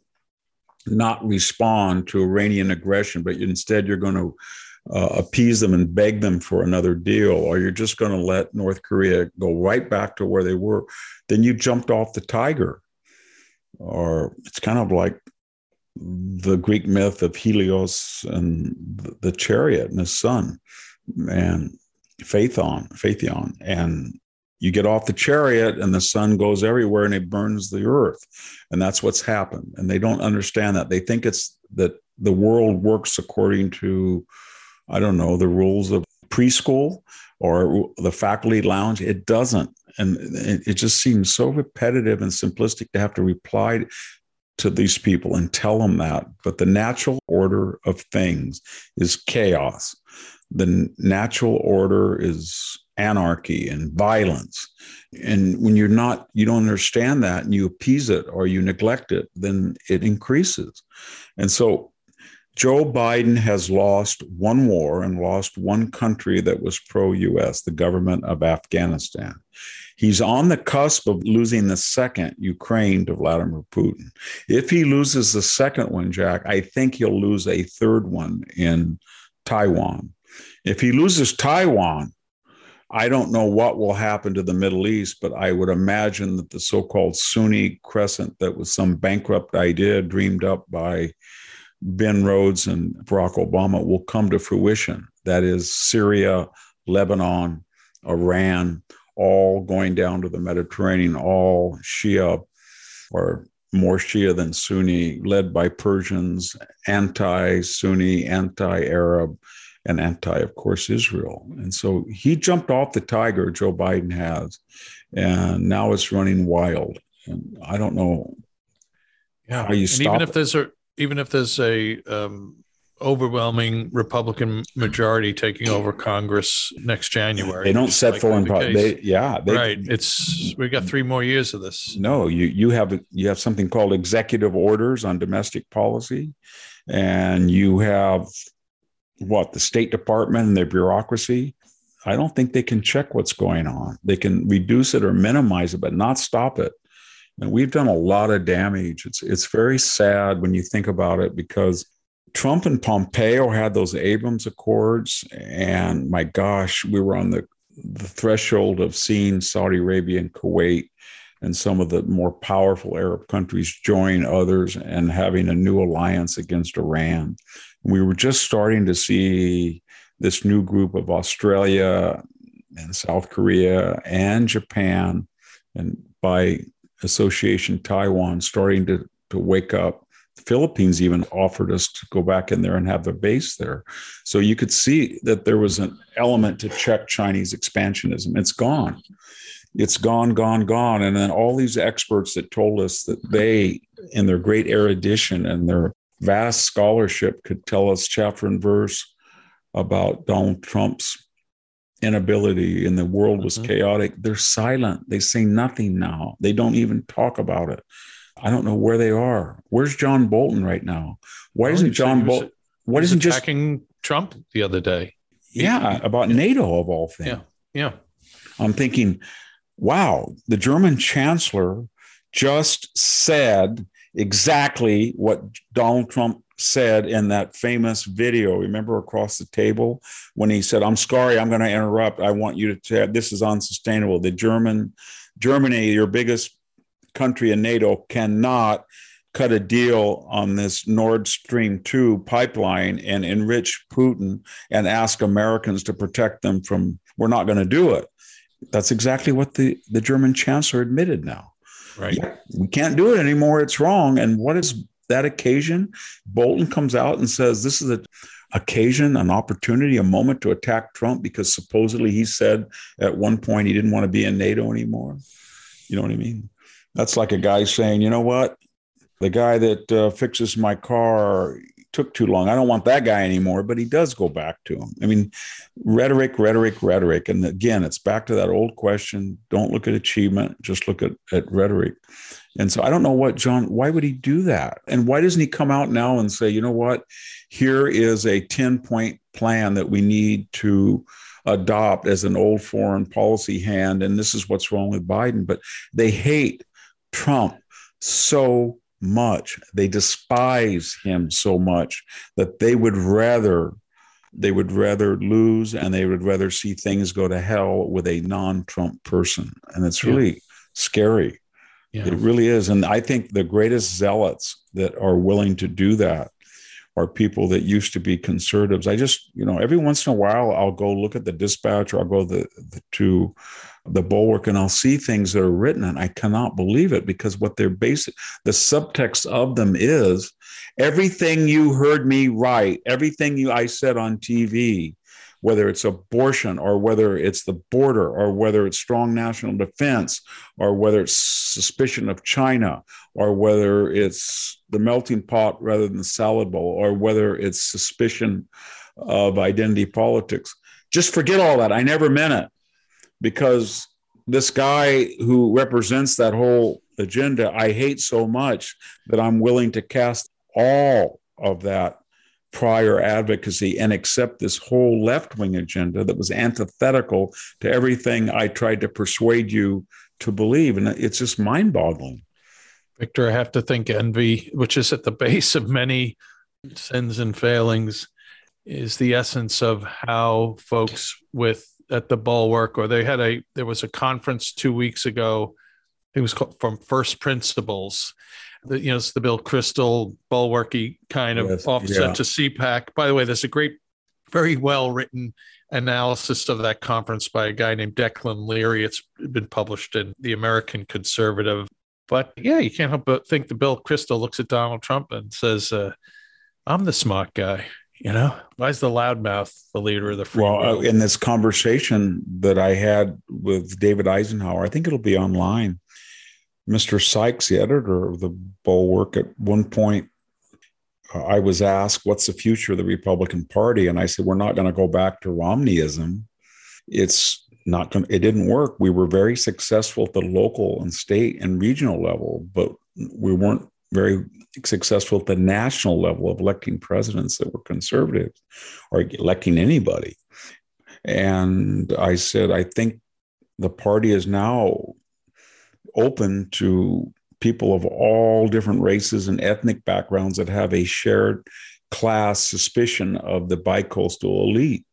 not respond to Iranian aggression but instead you're going to uh, appease them and beg them for another deal, or you're just going to let North Korea go right back to where they were, then you jumped off the tiger or it's kind of like the Greek myth of Helios and the chariot and his son, and Phaethon, Phaethon, and you get off the chariot and the sun goes everywhere and it burns the earth, and that's what's happened. And they don't understand that. They think it's that the world works according to, I don't know, the rules of preschool or the faculty lounge. It doesn't and it just seems so repetitive and simplistic to have to reply to these people and tell them that. But the natural order of things is chaos. The natural order is anarchy and violence. And when you're not, you don't understand that and you appease it or you neglect it, then it increases. And so Joe Biden has lost one war and lost one country that was pro US, the government of Afghanistan. He's on the cusp of losing the second Ukraine to Vladimir Putin. If he loses the second one, Jack, I think he'll lose a third one in Taiwan. If he loses Taiwan, I don't know what will happen to the Middle East, but I would imagine that the so called Sunni crescent that was some bankrupt idea dreamed up by Ben Rhodes and Barack Obama will come to fruition. That is Syria, Lebanon, Iran, all going down to the Mediterranean, all Shia or more Shia than Sunni, led by Persians, anti Sunni, anti Arab, and anti, of course, Israel. And so he jumped off the tiger, Joe Biden has, and now it's running wild. And I don't know yeah. how you stop. even if there's a even if there's a um, overwhelming Republican majority taking over Congress next January. They don't set foreign policy. They, yeah, they, right. It's we got three more years of this. No, you you have you have something called executive orders on domestic policy, and you have what the State Department and their bureaucracy. I don't think they can check what's going on. They can reduce it or minimize it, but not stop it. And we've done a lot of damage. It's it's very sad when you think about it because Trump and Pompeo had those Abraham Accords, and my gosh, we were on the, the threshold of seeing Saudi Arabia and Kuwait and some of the more powerful Arab countries join others and having a new alliance against Iran. We were just starting to see this new group of Australia and South Korea and Japan, and by association Taiwan, starting to, to wake up. Philippines even offered us to go back in there and have a base there. So you could see that there was an element to check Chinese expansionism. It's gone. It's gone, gone, gone. And then all these experts that told us that they, in their great erudition and their vast scholarship, could tell us chapter and verse about Donald Trump's inability and the world was mm-hmm. chaotic. They're silent. They say nothing now. They don't even talk about it. I don't know where they are. Where's John Bolton right now? Why oh, isn't John Bolton? What isn't just attacking Trump the other day? Yeah, about NATO of all things. Yeah, yeah. I'm thinking, wow, the German chancellor just said exactly what Donald Trump said in that famous video, remember across the table when he said, I'm sorry, I'm going to interrupt. I want you to tell this is unsustainable. The German, Germany, your biggest country in NATO, cannot cut a deal on this Nord Stream 2 pipeline and enrich Putin and ask Americans to protect them from, we're not going to do it. That's exactly what the, the German chancellor admitted now. Right. Yeah, we can't do it anymore. It's wrong. And what is that occasion, Bolton comes out and says this is an occasion, an opportunity, a moment to attack Trump because supposedly he said at one point he didn't want to be in NATO anymore. You know what I mean? That's like a guy saying, you know what? The guy that uh, fixes my car took too long. I don't want that guy anymore, but he does go back to him. I mean, rhetoric, rhetoric, rhetoric. And again, it's back to that old question don't look at achievement, just look at, at rhetoric. And so I don't know what John, why would he do that? And why doesn't he come out now and say, you know what, here is a 10 point plan that we need to adopt as an old foreign policy hand. And this is what's wrong with Biden. But they hate Trump so much. They despise him so much that they would rather they would rather lose and they would rather see things go to hell with a non-Trump person. And it's really yeah. scary. Yeah. It really is. And I think the greatest zealots that are willing to do that are people that used to be conservatives. I just, you know, every once in a while I'll go look at the dispatch or I'll go the, the, to the bulwark and I'll see things that are written and I cannot believe it because what they're basic, the subtext of them is everything you heard me write, everything you I said on TV, whether it's abortion or whether it's the border or whether it's strong national defense or whether it's suspicion of China or whether it's the melting pot rather than the salad bowl or whether it's suspicion of identity politics. Just forget all that. I never meant it because this guy who represents that whole agenda, I hate so much that I'm willing to cast all of that prior advocacy and accept this whole left wing agenda that was antithetical to everything I tried to persuade you to believe. And it's just mind boggling. Victor, I have to think envy, which is at the base of many sins and failings, is the essence of how folks with at the bulwark or they had a there was a conference two weeks ago it was called from first principles the, you know it's the bill kristol bulwarky kind of yes, offset yeah. to cpac by the way there's a great very well written analysis of that conference by a guy named declan leary it's been published in the american conservative but yeah you can't help but think the bill kristol looks at donald trump and says uh, i'm the smart guy you know, why is the loudmouth the leader of the free? Well, uh, in this conversation that I had with David Eisenhower, I think it'll be online. Mr. Sykes, the editor of the Bulwark, at one point uh, I was asked, What's the future of the Republican Party? And I said, We're not going to go back to Romneyism. It's not going it didn't work. We were very successful at the local and state and regional level, but we weren't very successful at the national level of electing presidents that were conservative or electing anybody. And I said, I think the party is now open to people of all different races and ethnic backgrounds that have a shared class suspicion of the bicoastal elite.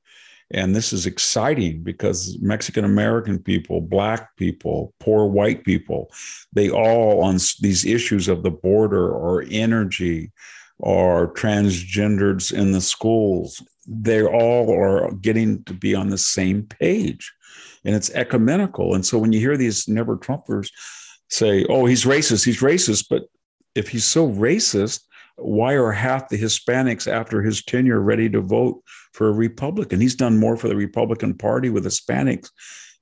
And this is exciting because Mexican American people, Black people, poor white people, they all on these issues of the border or energy or transgenders in the schools, they all are getting to be on the same page. And it's ecumenical. And so when you hear these never Trumpers say, oh, he's racist, he's racist, but if he's so racist, why are half the Hispanics after his tenure ready to vote for a Republican? He's done more for the Republican Party with Hispanics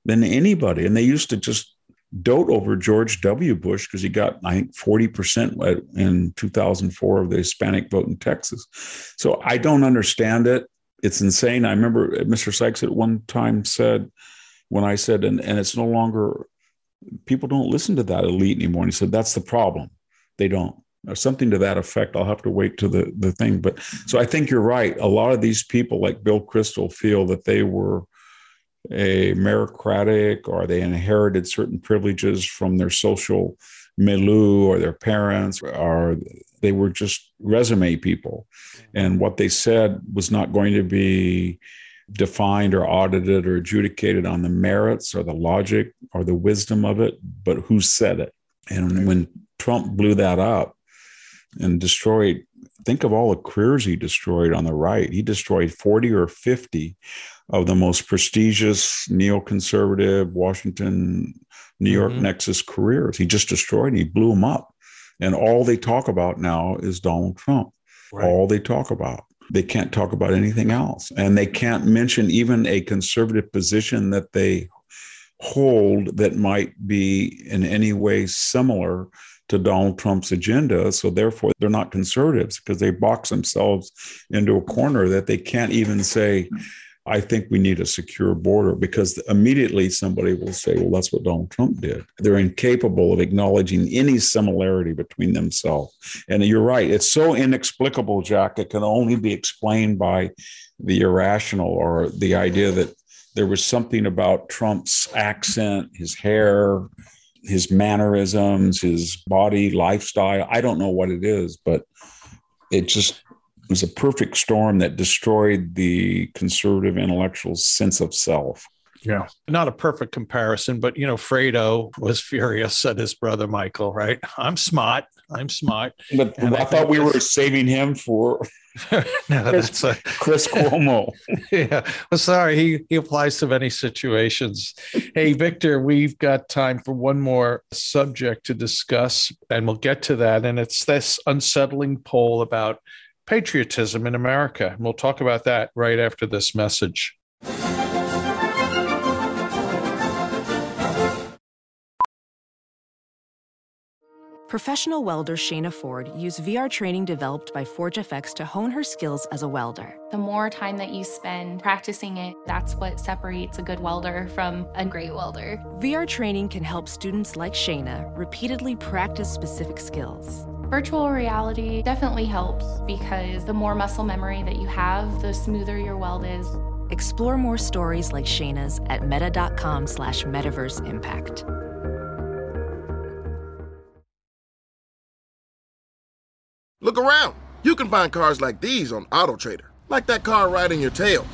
than anybody. And they used to just dote over George W. Bush because he got, I think, 40% in 2004 of the Hispanic vote in Texas. So I don't understand it. It's insane. I remember Mr. Sykes at one time said, when I said, and, and it's no longer, people don't listen to that elite anymore. And he said, that's the problem. They don't or something to that effect. I'll have to wait to the the thing. But so I think you're right. A lot of these people, like Bill Kristol, feel that they were a meritocratic or they inherited certain privileges from their social milieu or their parents, or they were just resume people. And what they said was not going to be defined or audited or adjudicated on the merits or the logic or the wisdom of it, but who said it. And when Trump blew that up, and destroyed think of all the careers he destroyed on the right he destroyed 40 or 50 of the most prestigious neoconservative washington new york mm-hmm. nexus careers he just destroyed he blew them up and all they talk about now is donald trump right. all they talk about they can't talk about anything else and they can't mention even a conservative position that they hold that might be in any way similar to Donald Trump's agenda. So therefore, they're not conservatives because they box themselves into a corner that they can't even say, I think we need a secure border because immediately somebody will say, well, that's what Donald Trump did. They're incapable of acknowledging any similarity between themselves. And you're right, it's so inexplicable, Jack, it can only be explained by the irrational or the idea that there was something about Trump's accent, his hair, his mannerisms, his body, lifestyle. I don't know what it is, but it just was a perfect storm that destroyed the conservative intellectual's sense of self. Yeah. Not a perfect comparison, but you know, Fredo was furious at his brother Michael, right? I'm smart. I'm smart. But I, I thought we were saving him for no, Chris, that's a, Chris Cuomo. yeah. Well, sorry, he, he applies to many situations. Hey, Victor, we've got time for one more subject to discuss, and we'll get to that. And it's this unsettling poll about patriotism in America. And we'll talk about that right after this message. Professional welder Shayna Ford used VR training developed by ForgeFX to hone her skills as a welder. The more time that you spend practicing it, that's what separates a good welder from a great welder. VR training can help students like Shayna repeatedly practice specific skills. Virtual reality definitely helps because the more muscle memory that you have, the smoother your weld is. Explore more stories like Shayna's at meta.com slash metaverse impact. Look around. You can find cars like these on AutoTrader, like that car riding your tail.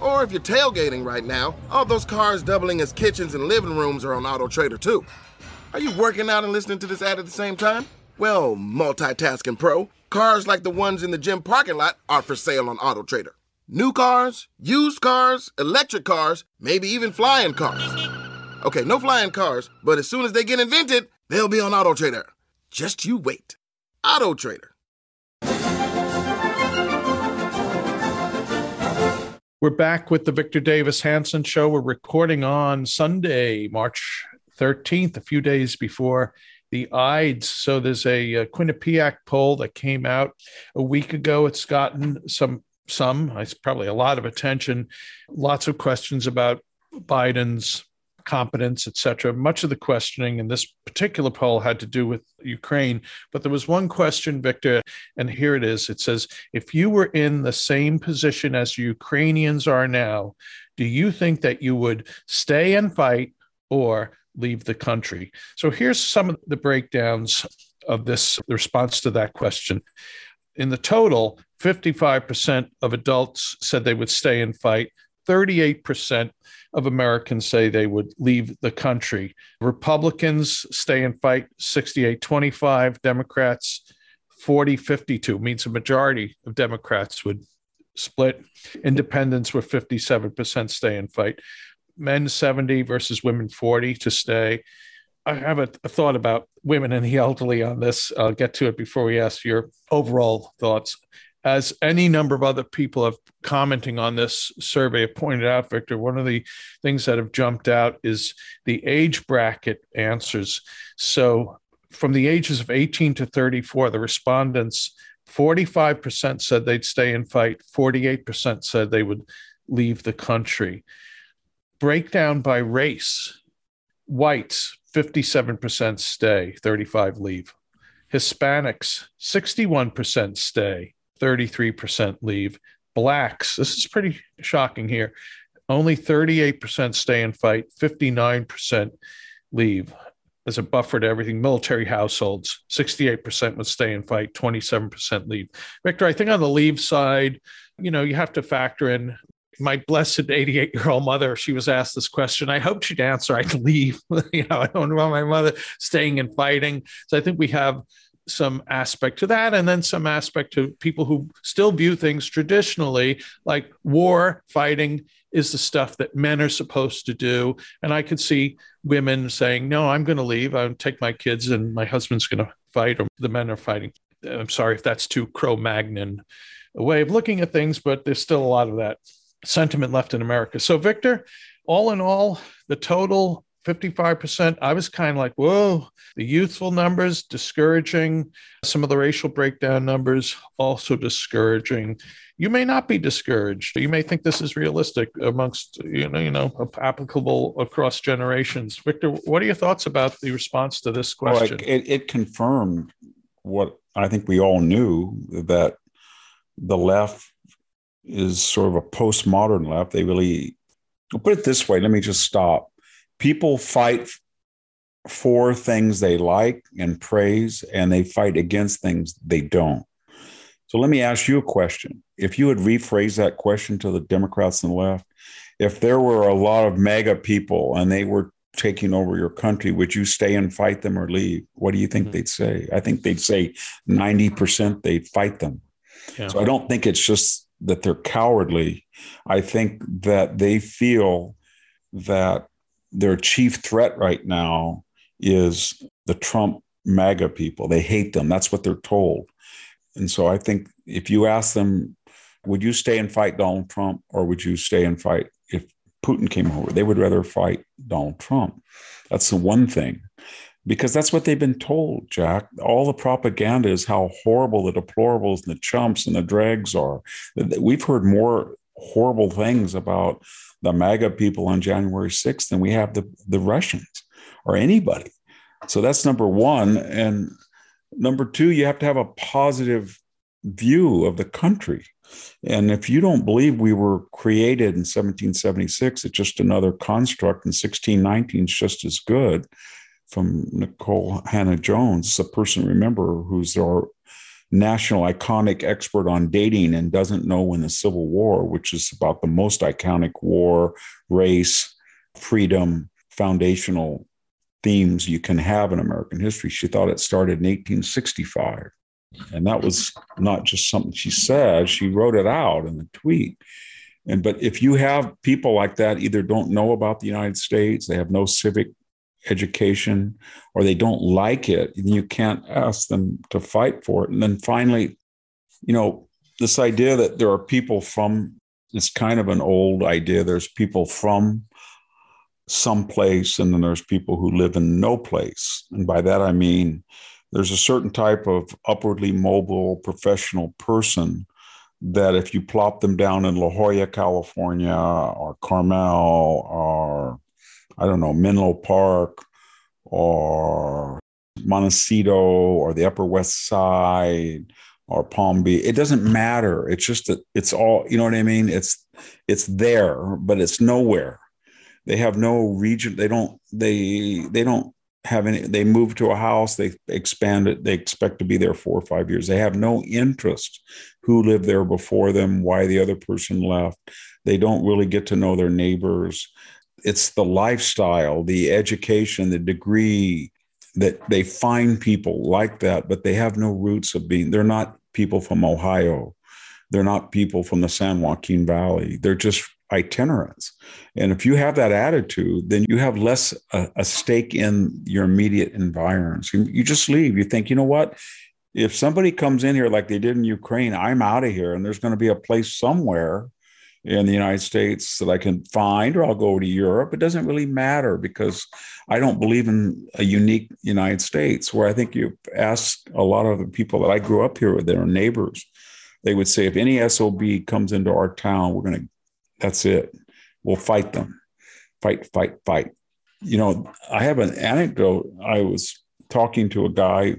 Or if you're tailgating right now, all those cars doubling as kitchens and living rooms are on AutoTrader too. Are you working out and listening to this ad at the same time? Well, multitasking pro, cars like the ones in the gym parking lot are for sale on AutoTrader. New cars, used cars, electric cars, maybe even flying cars. Okay, no flying cars, but as soon as they get invented, they'll be on AutoTrader. Just you wait. AutoTrader. We're back with the Victor Davis Hanson Show. We're recording on Sunday, March 13th, a few days before the Ides. So there's a, a Quinnipiac poll that came out a week ago. It's gotten some some, it's probably a lot of attention, lots of questions about Biden's competence, etc. Much of the questioning in this particular poll had to do with Ukraine, but there was one question, Victor, and here it is. It says, if you were in the same position as Ukrainians are now, do you think that you would stay and fight or leave the country? So here's some of the breakdowns of this response to that question. In the total, 55% of adults said they would stay and fight. 38% of Americans say they would leave the country. Republicans stay and fight 68 25. Democrats 40 52 means a majority of Democrats would split. Independents were 57% stay and fight. Men 70 versus women 40 to stay. I have a, a, thought about women and the elderly on this. I'll get to it before we ask your overall thoughts. As any number of other people have commenting on this survey have pointed out, Victor, one of the things that have jumped out is the age bracket answers. So, from the ages of 18 to 34, the respondents 45% said they'd stay and fight, 48% said they would leave the country. Breakdown by race whites, 57% stay, 35 leave. Hispanics, 61% stay, 33% leave. Blacks, this is pretty shocking here. Only 38% stay and fight, 59% leave as a buffer to everything. Military households, 68% would stay and fight, 27% leave. Victor, I think on the leave side, you know, you have to factor in my blessed 88 year old mother, she was asked this question. I hope she'd answer, I'd leave. you know, I don't want my mother staying and fighting. So I think we have some aspect to that, and then some aspect to people who still view things traditionally, like war fighting is the stuff that men are supposed to do. And I could see women saying, No, I'm going to leave. I'll take my kids, and my husband's going to fight, or the men are fighting. I'm sorry if that's too Cro Magnon a way of looking at things, but there's still a lot of that sentiment left in America. So, Victor, all in all, the total 55%, I was kind of like, whoa, the youthful numbers discouraging. Some of the racial breakdown numbers also discouraging. You may not be discouraged. You may think this is realistic amongst, you know, you know, applicable across generations. Victor, what are your thoughts about the response to this question? Well, it, it confirmed what I think we all knew that the left is sort of a postmodern left. They really, I'll put it this way, let me just stop people fight for things they like and praise, and they fight against things they don't. So let me ask you a question. If you would rephrase that question to the Democrats and the left, if there were a lot of MAGA people and they were taking over your country, would you stay and fight them or leave? What do you think mm-hmm. they'd say? I think they'd say 90% they'd fight them. Yeah. So I don't think it's just that they're cowardly. I think that they feel that their chief threat right now is the Trump MAGA people. They hate them. That's what they're told. And so I think if you ask them, would you stay and fight Donald Trump or would you stay and fight if Putin came over? They would rather fight Donald Trump. That's the one thing. Because that's what they've been told, Jack. All the propaganda is how horrible the deplorables and the chumps and the dregs are. We've heard more horrible things about the MAGA people on January 6th than we have the, the Russians or anybody. So that's number one. And number two, you have to have a positive view of the country. And if you don't believe we were created in 1776, it's just another construct, and 1619 is just as good from Nicole Hannah-Jones, a person, remember, who's our national iconic expert on dating and doesn't know when the Civil War, which is about the most iconic war, race, freedom, foundational themes you can have in American history. She thought it started in 1865. And that was not just something she said, she wrote it out in a tweet. And but if you have people like that either don't know about the United States, they have no civic education or they don't like it, you can't ask them to fight for it. And then finally, you know, this idea that there are people from it's kind of an old idea. There's people from some place, and then there's people who live in no place. And by that, I mean there's a certain type of upwardly mobile professional person that if you plop them down in La Jolla, California, or Carmel, or I don't know, Menlo Park, or Montecito, or the Upper West Side, or Palm Beach, it doesn't matter. It's just that it's all, you know what I mean? It's it's there, but it's nowhere. They have no region. They don't. They they don't have any. They move to a house. They expand it. They expect to be there four or five years. They have no interest who lived there before them, why the other person left. They don't really get to know their neighbors. It's the lifestyle, the education, the degree that they find people like that, but they have no roots of being. They're not people from Ohio. They're not people from the San Joaquin Valley. They're just itinerants. And if you have that attitude, then you have less a, a stake in your immediate environs. You, you just leave. You think, you know what? if somebody comes in here like they did in Ukraine, I'm out of here, and there's going to be a place somewhere in the United States that I can find, or I'll go to Europe. It doesn't really matter because I don't believe in a unique United States. Where I think you ask a lot of the people that I grew up here with, their neighbors, they would say, if any SOB comes into our town, we're going to, that's it. We'll fight them, fight, fight, fight. You know, I have an anecdote. I was talking to a guy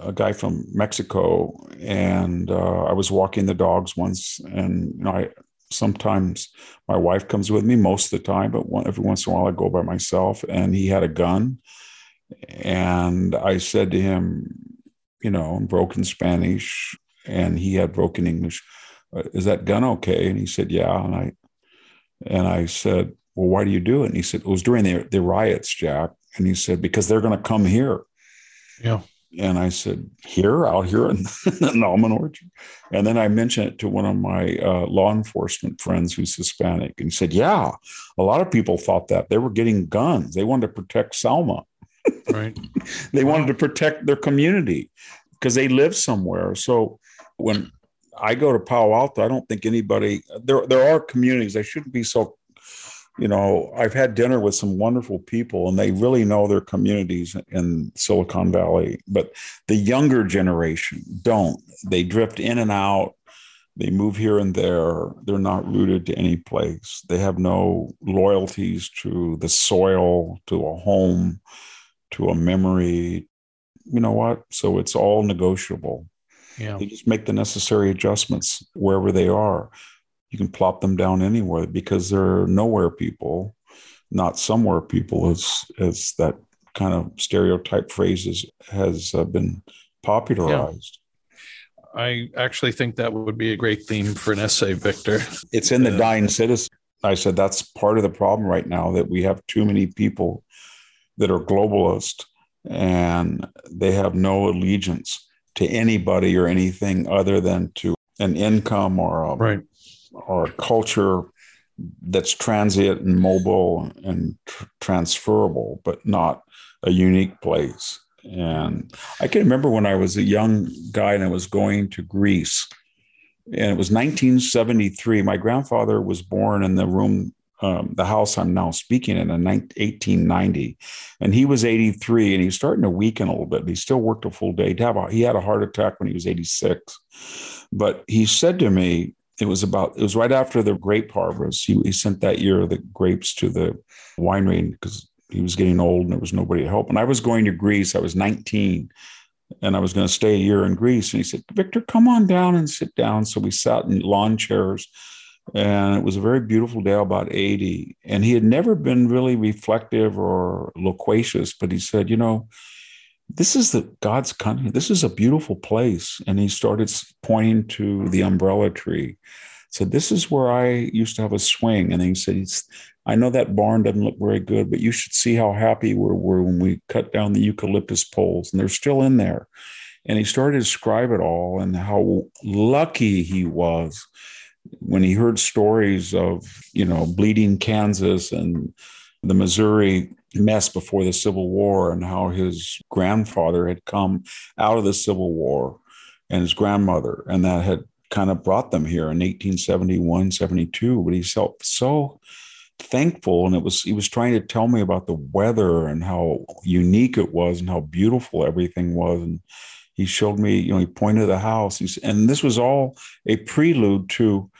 a guy from Mexico, and uh, I was walking the dogs once, and you know, I sometimes my wife comes with me most of the time, but one, every once in a while I go by myself. And he had a gun, and I said to him, you know, in broken Spanish, and he had broken English. Uh, Is that gun okay? And he said, yeah. And I and I said, well, why do you do it? And he said, it was during the the riots, Jack. And he said, because they're going to come here. Yeah. And I said, here, out here in the almond orchard. And then I mentioned it to one of my uh, law enforcement friends who's Hispanic. And he said, yeah, a lot of people thought that. They were getting guns. They wanted to protect Selma. Right. they wanted to protect their community because they live somewhere. So when I go to Palo Alto, I don't think anybody, there, there are communities, I shouldn't be so you know, I've had dinner with some wonderful people and they really know their communities in Silicon Valley, but the younger generation don't. They drift in and out. They move here and there. They're not rooted to any place. They have no loyalties to the soil, to a home, to a memory. You know what? So it's all negotiable. Yeah. They just make the necessary adjustments wherever they are you can plop them down anywhere because they're nowhere people, not somewhere people, as as that kind of stereotype phrases has uh, been popularized. Yeah. I actually think that would be a great theme for an essay, Victor. It's in the uh, dying citizen. I said that's part of the problem right now that we have too many people that are globalist and they have no allegiance to anybody or anything other than to an income or a, right or a culture that's transient and mobile and tr- transferable, but not a unique place. And I can remember when I was a young guy and I was going to Greece, and it was 1973. My grandfather was born in the room, um, the house I'm now speaking in, in 1890, and he was 83, and he was starting to weaken a little bit. He still worked a full day. He had a heart attack when he was 86, but he said to me, it was about it was right after the grape harvest. He, he sent that year the grapes to the winery because he was getting old and there was nobody to help. And I was going to Greece. I was 19 and I was going to stay a year in Greece. And he said, Victor, come on down and sit down. So we sat in lawn chairs and it was a very beautiful day, about 80. And he had never been really reflective or loquacious, but he said, you know, this is the God's country. This is a beautiful place. And he started pointing to the umbrella tree. Said, This is where I used to have a swing. And he said, I know that barn doesn't look very good, but you should see how happy we were when we cut down the eucalyptus poles. And they're still in there. And he started to describe it all and how lucky he was when he heard stories of, you know, bleeding Kansas and the Missouri mess before the Civil War and how his grandfather had come out of the Civil War and his grandmother, and that had kind of brought them here in 1871, 72. But he felt so thankful. And it was, he was trying to tell me about the weather and how unique it was and how beautiful everything was. And he showed me, you know, he pointed to the house. And this was all a prelude to,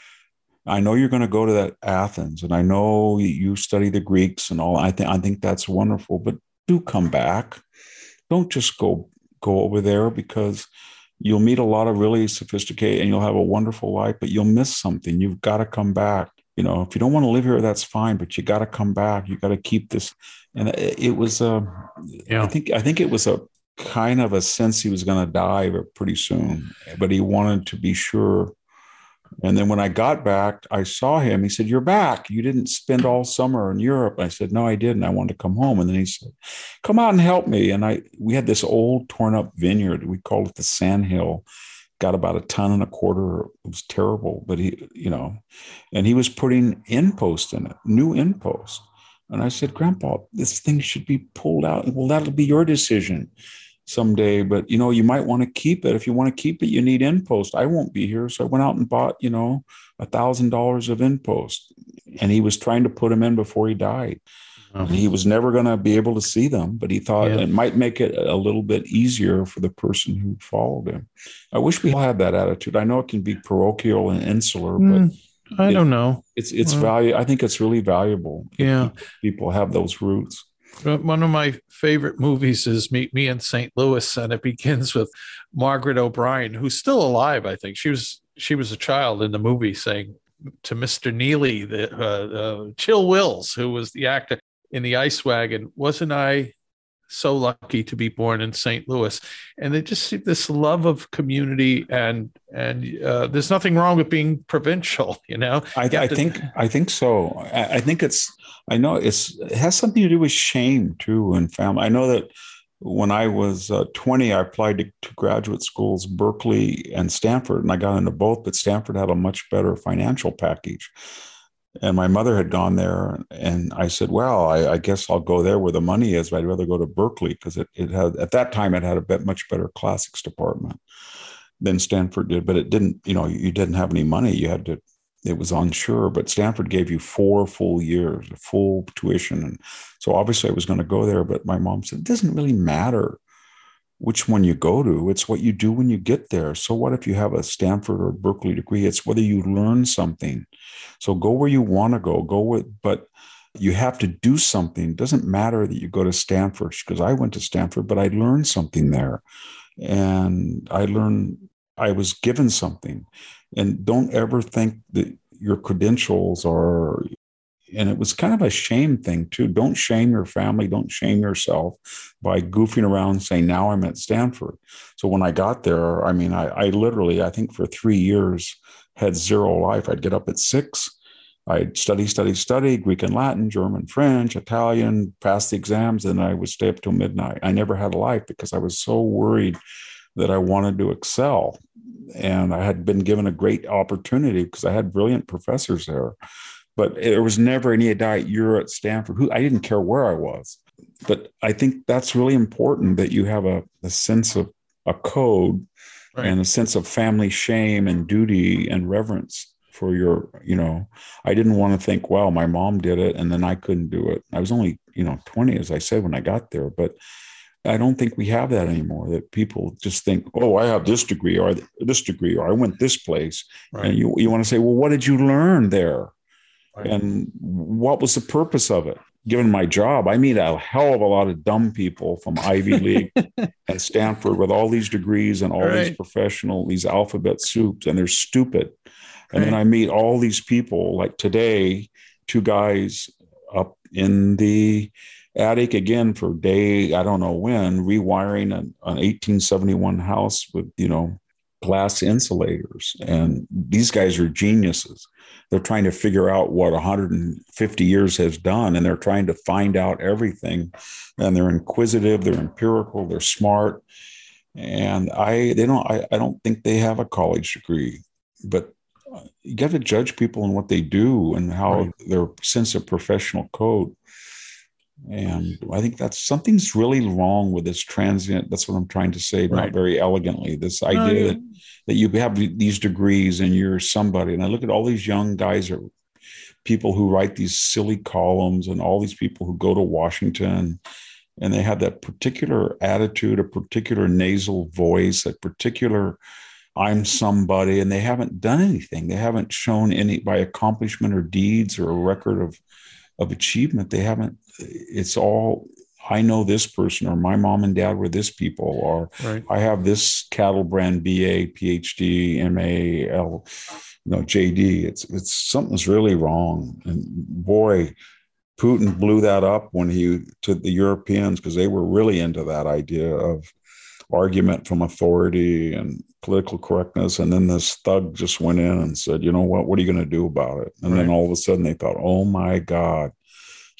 I know you're going to go to that Athens and I know you study the Greeks and all. I think, I think that's wonderful, but do come back. Don't just go, go over there because you'll meet a lot of really sophisticated and you'll have a wonderful life, but you'll miss something. You've got to come back. You know, if you don't want to live here, that's fine, but you got to come back. You got to keep this. And it was, uh, yeah. I think, I think it was a kind of a sense he was going to die pretty soon, but he wanted to be sure and then when I got back, I saw him. He said, You're back. You didn't spend all summer in Europe. I said, No, I didn't. I wanted to come home. And then he said, Come out and help me. And I we had this old torn up vineyard. We called it the Sand Hill. Got about a ton and a quarter. It was terrible. But he, you know, and he was putting in post in it, new in post. And I said, Grandpa, this thing should be pulled out. Well, that'll be your decision someday, but you know, you might want to keep it. If you want to keep it, you need in post. I won't be here. So I went out and bought, you know, a thousand dollars of in post. And he was trying to put them in before he died. Uh-huh. He was never going to be able to see them, but he thought yeah. it might make it a little bit easier for the person who followed him. I wish we all had that attitude. I know it can be parochial and insular, mm, but I it, don't know. It's it's well, value. I think it's really valuable. Yeah, people have those roots. One of my favorite movies is Meet Me in St. Louis, and it begins with Margaret O'Brien, who's still alive. I think she was she was a child in the movie, saying to Mr. Neely, the uh, uh, Chill Wills, who was the actor in the Ice Wagon, wasn't I so lucky to be born in St. Louis? And they just see this love of community, and and uh, there's nothing wrong with being provincial, you know. I, you I to- think I think so. I, I think it's I know it's it has something to do with shame too and family. I know that when I was uh, 20, I applied to, to, graduate schools, Berkeley and Stanford, and I got into both, but Stanford had a much better financial package. And my mother had gone there, and I said, "Well, I, I guess I'll go there where the money is. But I'd rather go to Berkeley because it, it had at that time it had a bit much better classics department than Stanford did. But it didn't, you know, you didn't have any money. You had to it was unsure, but Stanford gave you four full years, full tuition. And so obviously I was going to go there, but my mom said, it doesn't really matter which one you go to. It's what you do when you get there. So what if you have a Stanford or Berkeley degree? It's whether you learn something. So go where you want to go, go with, but you have to do something. It doesn't matter that you go to Stanford because I went to Stanford, but I learned something there. And I learned I was given something and don't ever think that your credentials are and it was kind of a shame thing too. Don't shame your family. Don't shame yourself by goofing around saying now i'm at stanford. So when i got there i mean i, I literally i think for three years had zero life. I'd get up at six i'd study study study greek and latin german french italian pass the exams and i would stay up till midnight. I never had a life because i was so worried that i wanted to excel. And I had been given a great opportunity because I had brilliant professors there. But there was never any doubt you're at Stanford. Who I didn't care where I was. But I think that's really important that you have a, a sense of a code right. and a sense of family shame and duty and reverence for your, you know, I didn't want to think, well, my mom did it and then I couldn't do it. I was only, you know, 20, as I said, when I got there. But I don't think we have that anymore. That people just think, "Oh, I have this degree or this degree, or I went this place," right. and you you want to say, "Well, what did you learn there?" Right. And what was the purpose of it? Given my job, I meet a hell of a lot of dumb people from Ivy League and Stanford with all these degrees and all right. these professional, these alphabet soups, and they're stupid. And then I meet all these people like today, two guys up in the attic again for day I don't know when, rewiring an, an 1871 house with you know glass insulators. And these guys are geniuses. They're trying to figure out what 150 years has done, and they're trying to find out everything. And they're inquisitive, they're empirical, they're smart. And I, they don't, I, I don't think they have a college degree, but you got to judge people on what they do and how right. their sense of professional code. And I think that's something's really wrong with this transient. That's what I'm trying to say, right. not very elegantly. This idea no, that, that you have these degrees and you're somebody. And I look at all these young guys are people who write these silly columns and all these people who go to Washington and they have that particular attitude, a particular nasal voice, a particular I'm somebody, and they haven't done anything. They haven't shown any by accomplishment or deeds or a record of of achievement. They haven't. It's all I know this person, or my mom and dad were this people, or right. I have this cattle brand BA, PhD, MA, L, you know, JD. It's it's something's really wrong. And boy, Putin blew that up when he to the Europeans because they were really into that idea of argument from authority and political correctness. And then this thug just went in and said, you know what, what are you going to do about it? And right. then all of a sudden they thought, oh my God,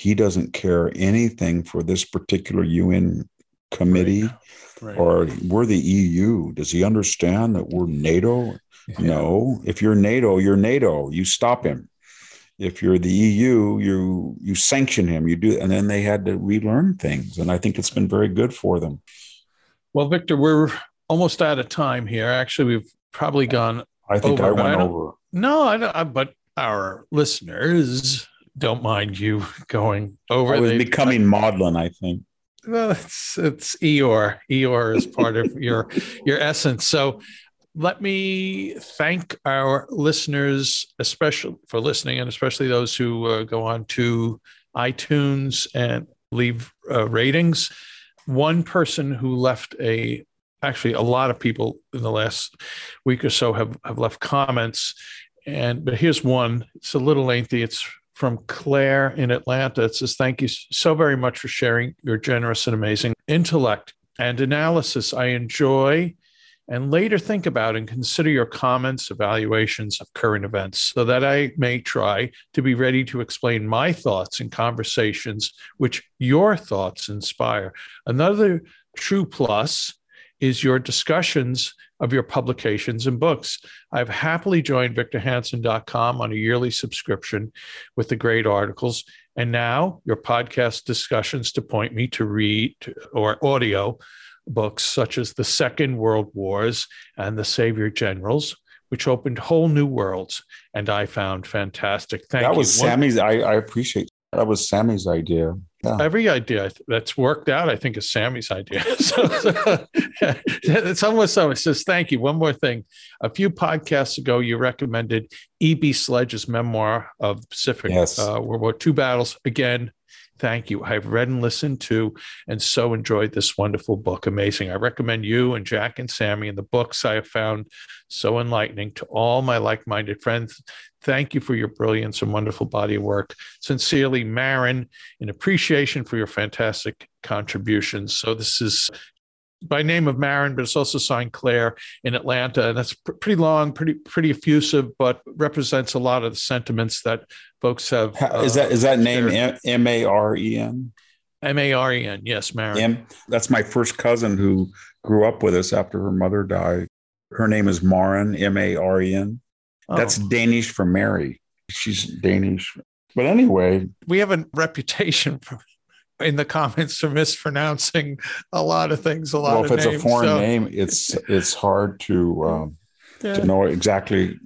he doesn't care anything for this particular UN committee. Right. Right. Or we're the EU. Does he understand that we're NATO? Yeah. No. If you're NATO, you're NATO. You stop him if you're the EU, you you sanction him. You do, and then they had to relearn things, and I think it's been very good for them. Well, Victor, we're almost out of time here. Actually, we've probably gone. I think over, I went I over. No, I, don't, I, but our listeners don't mind you going over. I was becoming maudlin, I think. Well, it's it's Eeyore. Eeyore is part of your your essence. So let me thank our listeners, especially for listening, and especially those who uh, go on to iTunes and leave uh, ratings. One person who left a actually a lot of people in the last week or so have, have left comments and but here's one it's a little lengthy it's from claire in atlanta it says thank you so very much for sharing your generous and amazing intellect and analysis i enjoy and later think about and consider your comments, evaluations of current events so that I may try to be ready to explain my thoughts in conversations which your thoughts inspire. Another true plus is your discussions of your publications and books. I've happily joined victorhanson.com on a yearly subscription with the great articles. And now your podcast discussions to point me to read or audio books such as The Second World Wars and The Savior Generals, which opened whole new worlds and I found fantastic. Thank that you. That was Sami's. I, I appreciate that was Sami's idea. Yeah. Every idea that's worked out, I think, is Sami's idea. so, so yeah, it's almost so. It says, Thank you. One more thing. A few podcasts ago, you recommended E.B. Sledge's memoir of Pacific yes. uh, World War II battles. Again, Thank you. I've read and listened to and so enjoyed this wonderful book. Amazing. I recommend you and Jack and Sami and the books I have found so enlightening to all my like minded friends. Thank you for your brilliance and wonderful body of work. Sincerely, Maren, in appreciation for your fantastic contributions. So, this is by name of Maren, but it's also signed Claire in Atlanta, and that's pr- pretty long, pretty pretty effusive, but represents a lot of the sentiments that folks have. Uh, is that is that name M A R E N? M A R E N, yes, Maren. M. That's my first cousin who grew up with us after her mother died. Her name is Maren, M A R E N. That's oh. Danish for Mary. She's Danish. But anyway, we have a reputation for in the comments for mispronouncing a lot of things. A lot. Well, if it's names, a foreign so. name, it's it's hard to um, yeah. to know exactly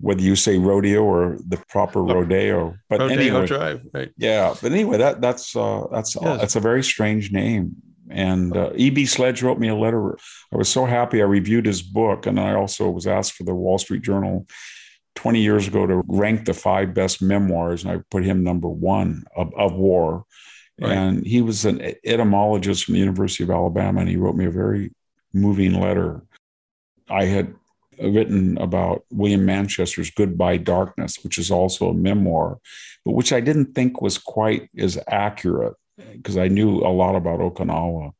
whether you say rodeo or the proper rodeo. But rodeo anyway, drive, right? Yeah, but anyway, that that's uh, that's yes. that's a very strange name. And uh, E.B. Sledge wrote me a letter. I was so happy. I reviewed his book, and I also was asked for the Wall Street Journal 20 years ago to rank the five best memoirs, and I put him number one of, of war. Right. And he was an etymologist from the University of Alabama, and he wrote me a very moving letter. I had written about William Manchester's Goodbye Darkness, which is also a memoir, but which I didn't think was quite as accurate because I knew a lot about Okinawa.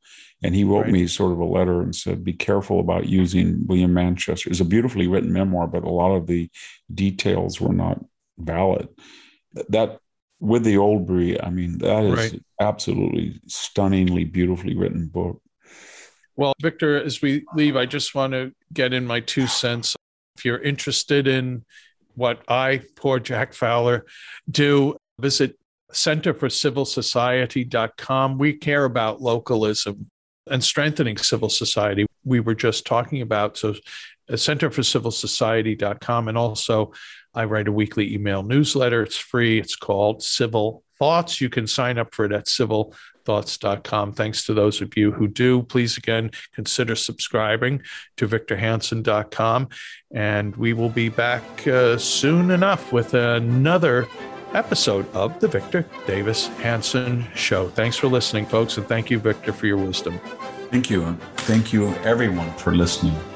And he wrote right. me sort of a letter and said, Be careful about using William Manchester. It's a beautifully written memoir, but a lot of the details were not valid. That with the Old Breed, I mean, that is right. absolutely stunningly beautifully written book. Well, Victor, as we leave, I just want to get in my two cents. If you're interested in what I, poor Jack Fowler, do, visit centerforcivilsociety.com. We care about localism and strengthening civil society. We were just talking about so uh, centerforcivilsociety.com and also I write a weekly email newsletter. It's free. It's called Civil Thoughts. You can sign up for it at civilthoughts.com. Thanks to those of you who do. Please again consider subscribing to victorhanson.com. And we will be back uh, soon enough with another episode of the Victor Davis Hanson Show. Thanks for listening, folks, and thank you, Victor, for your wisdom. Thank you. Thank you, everyone, for listening.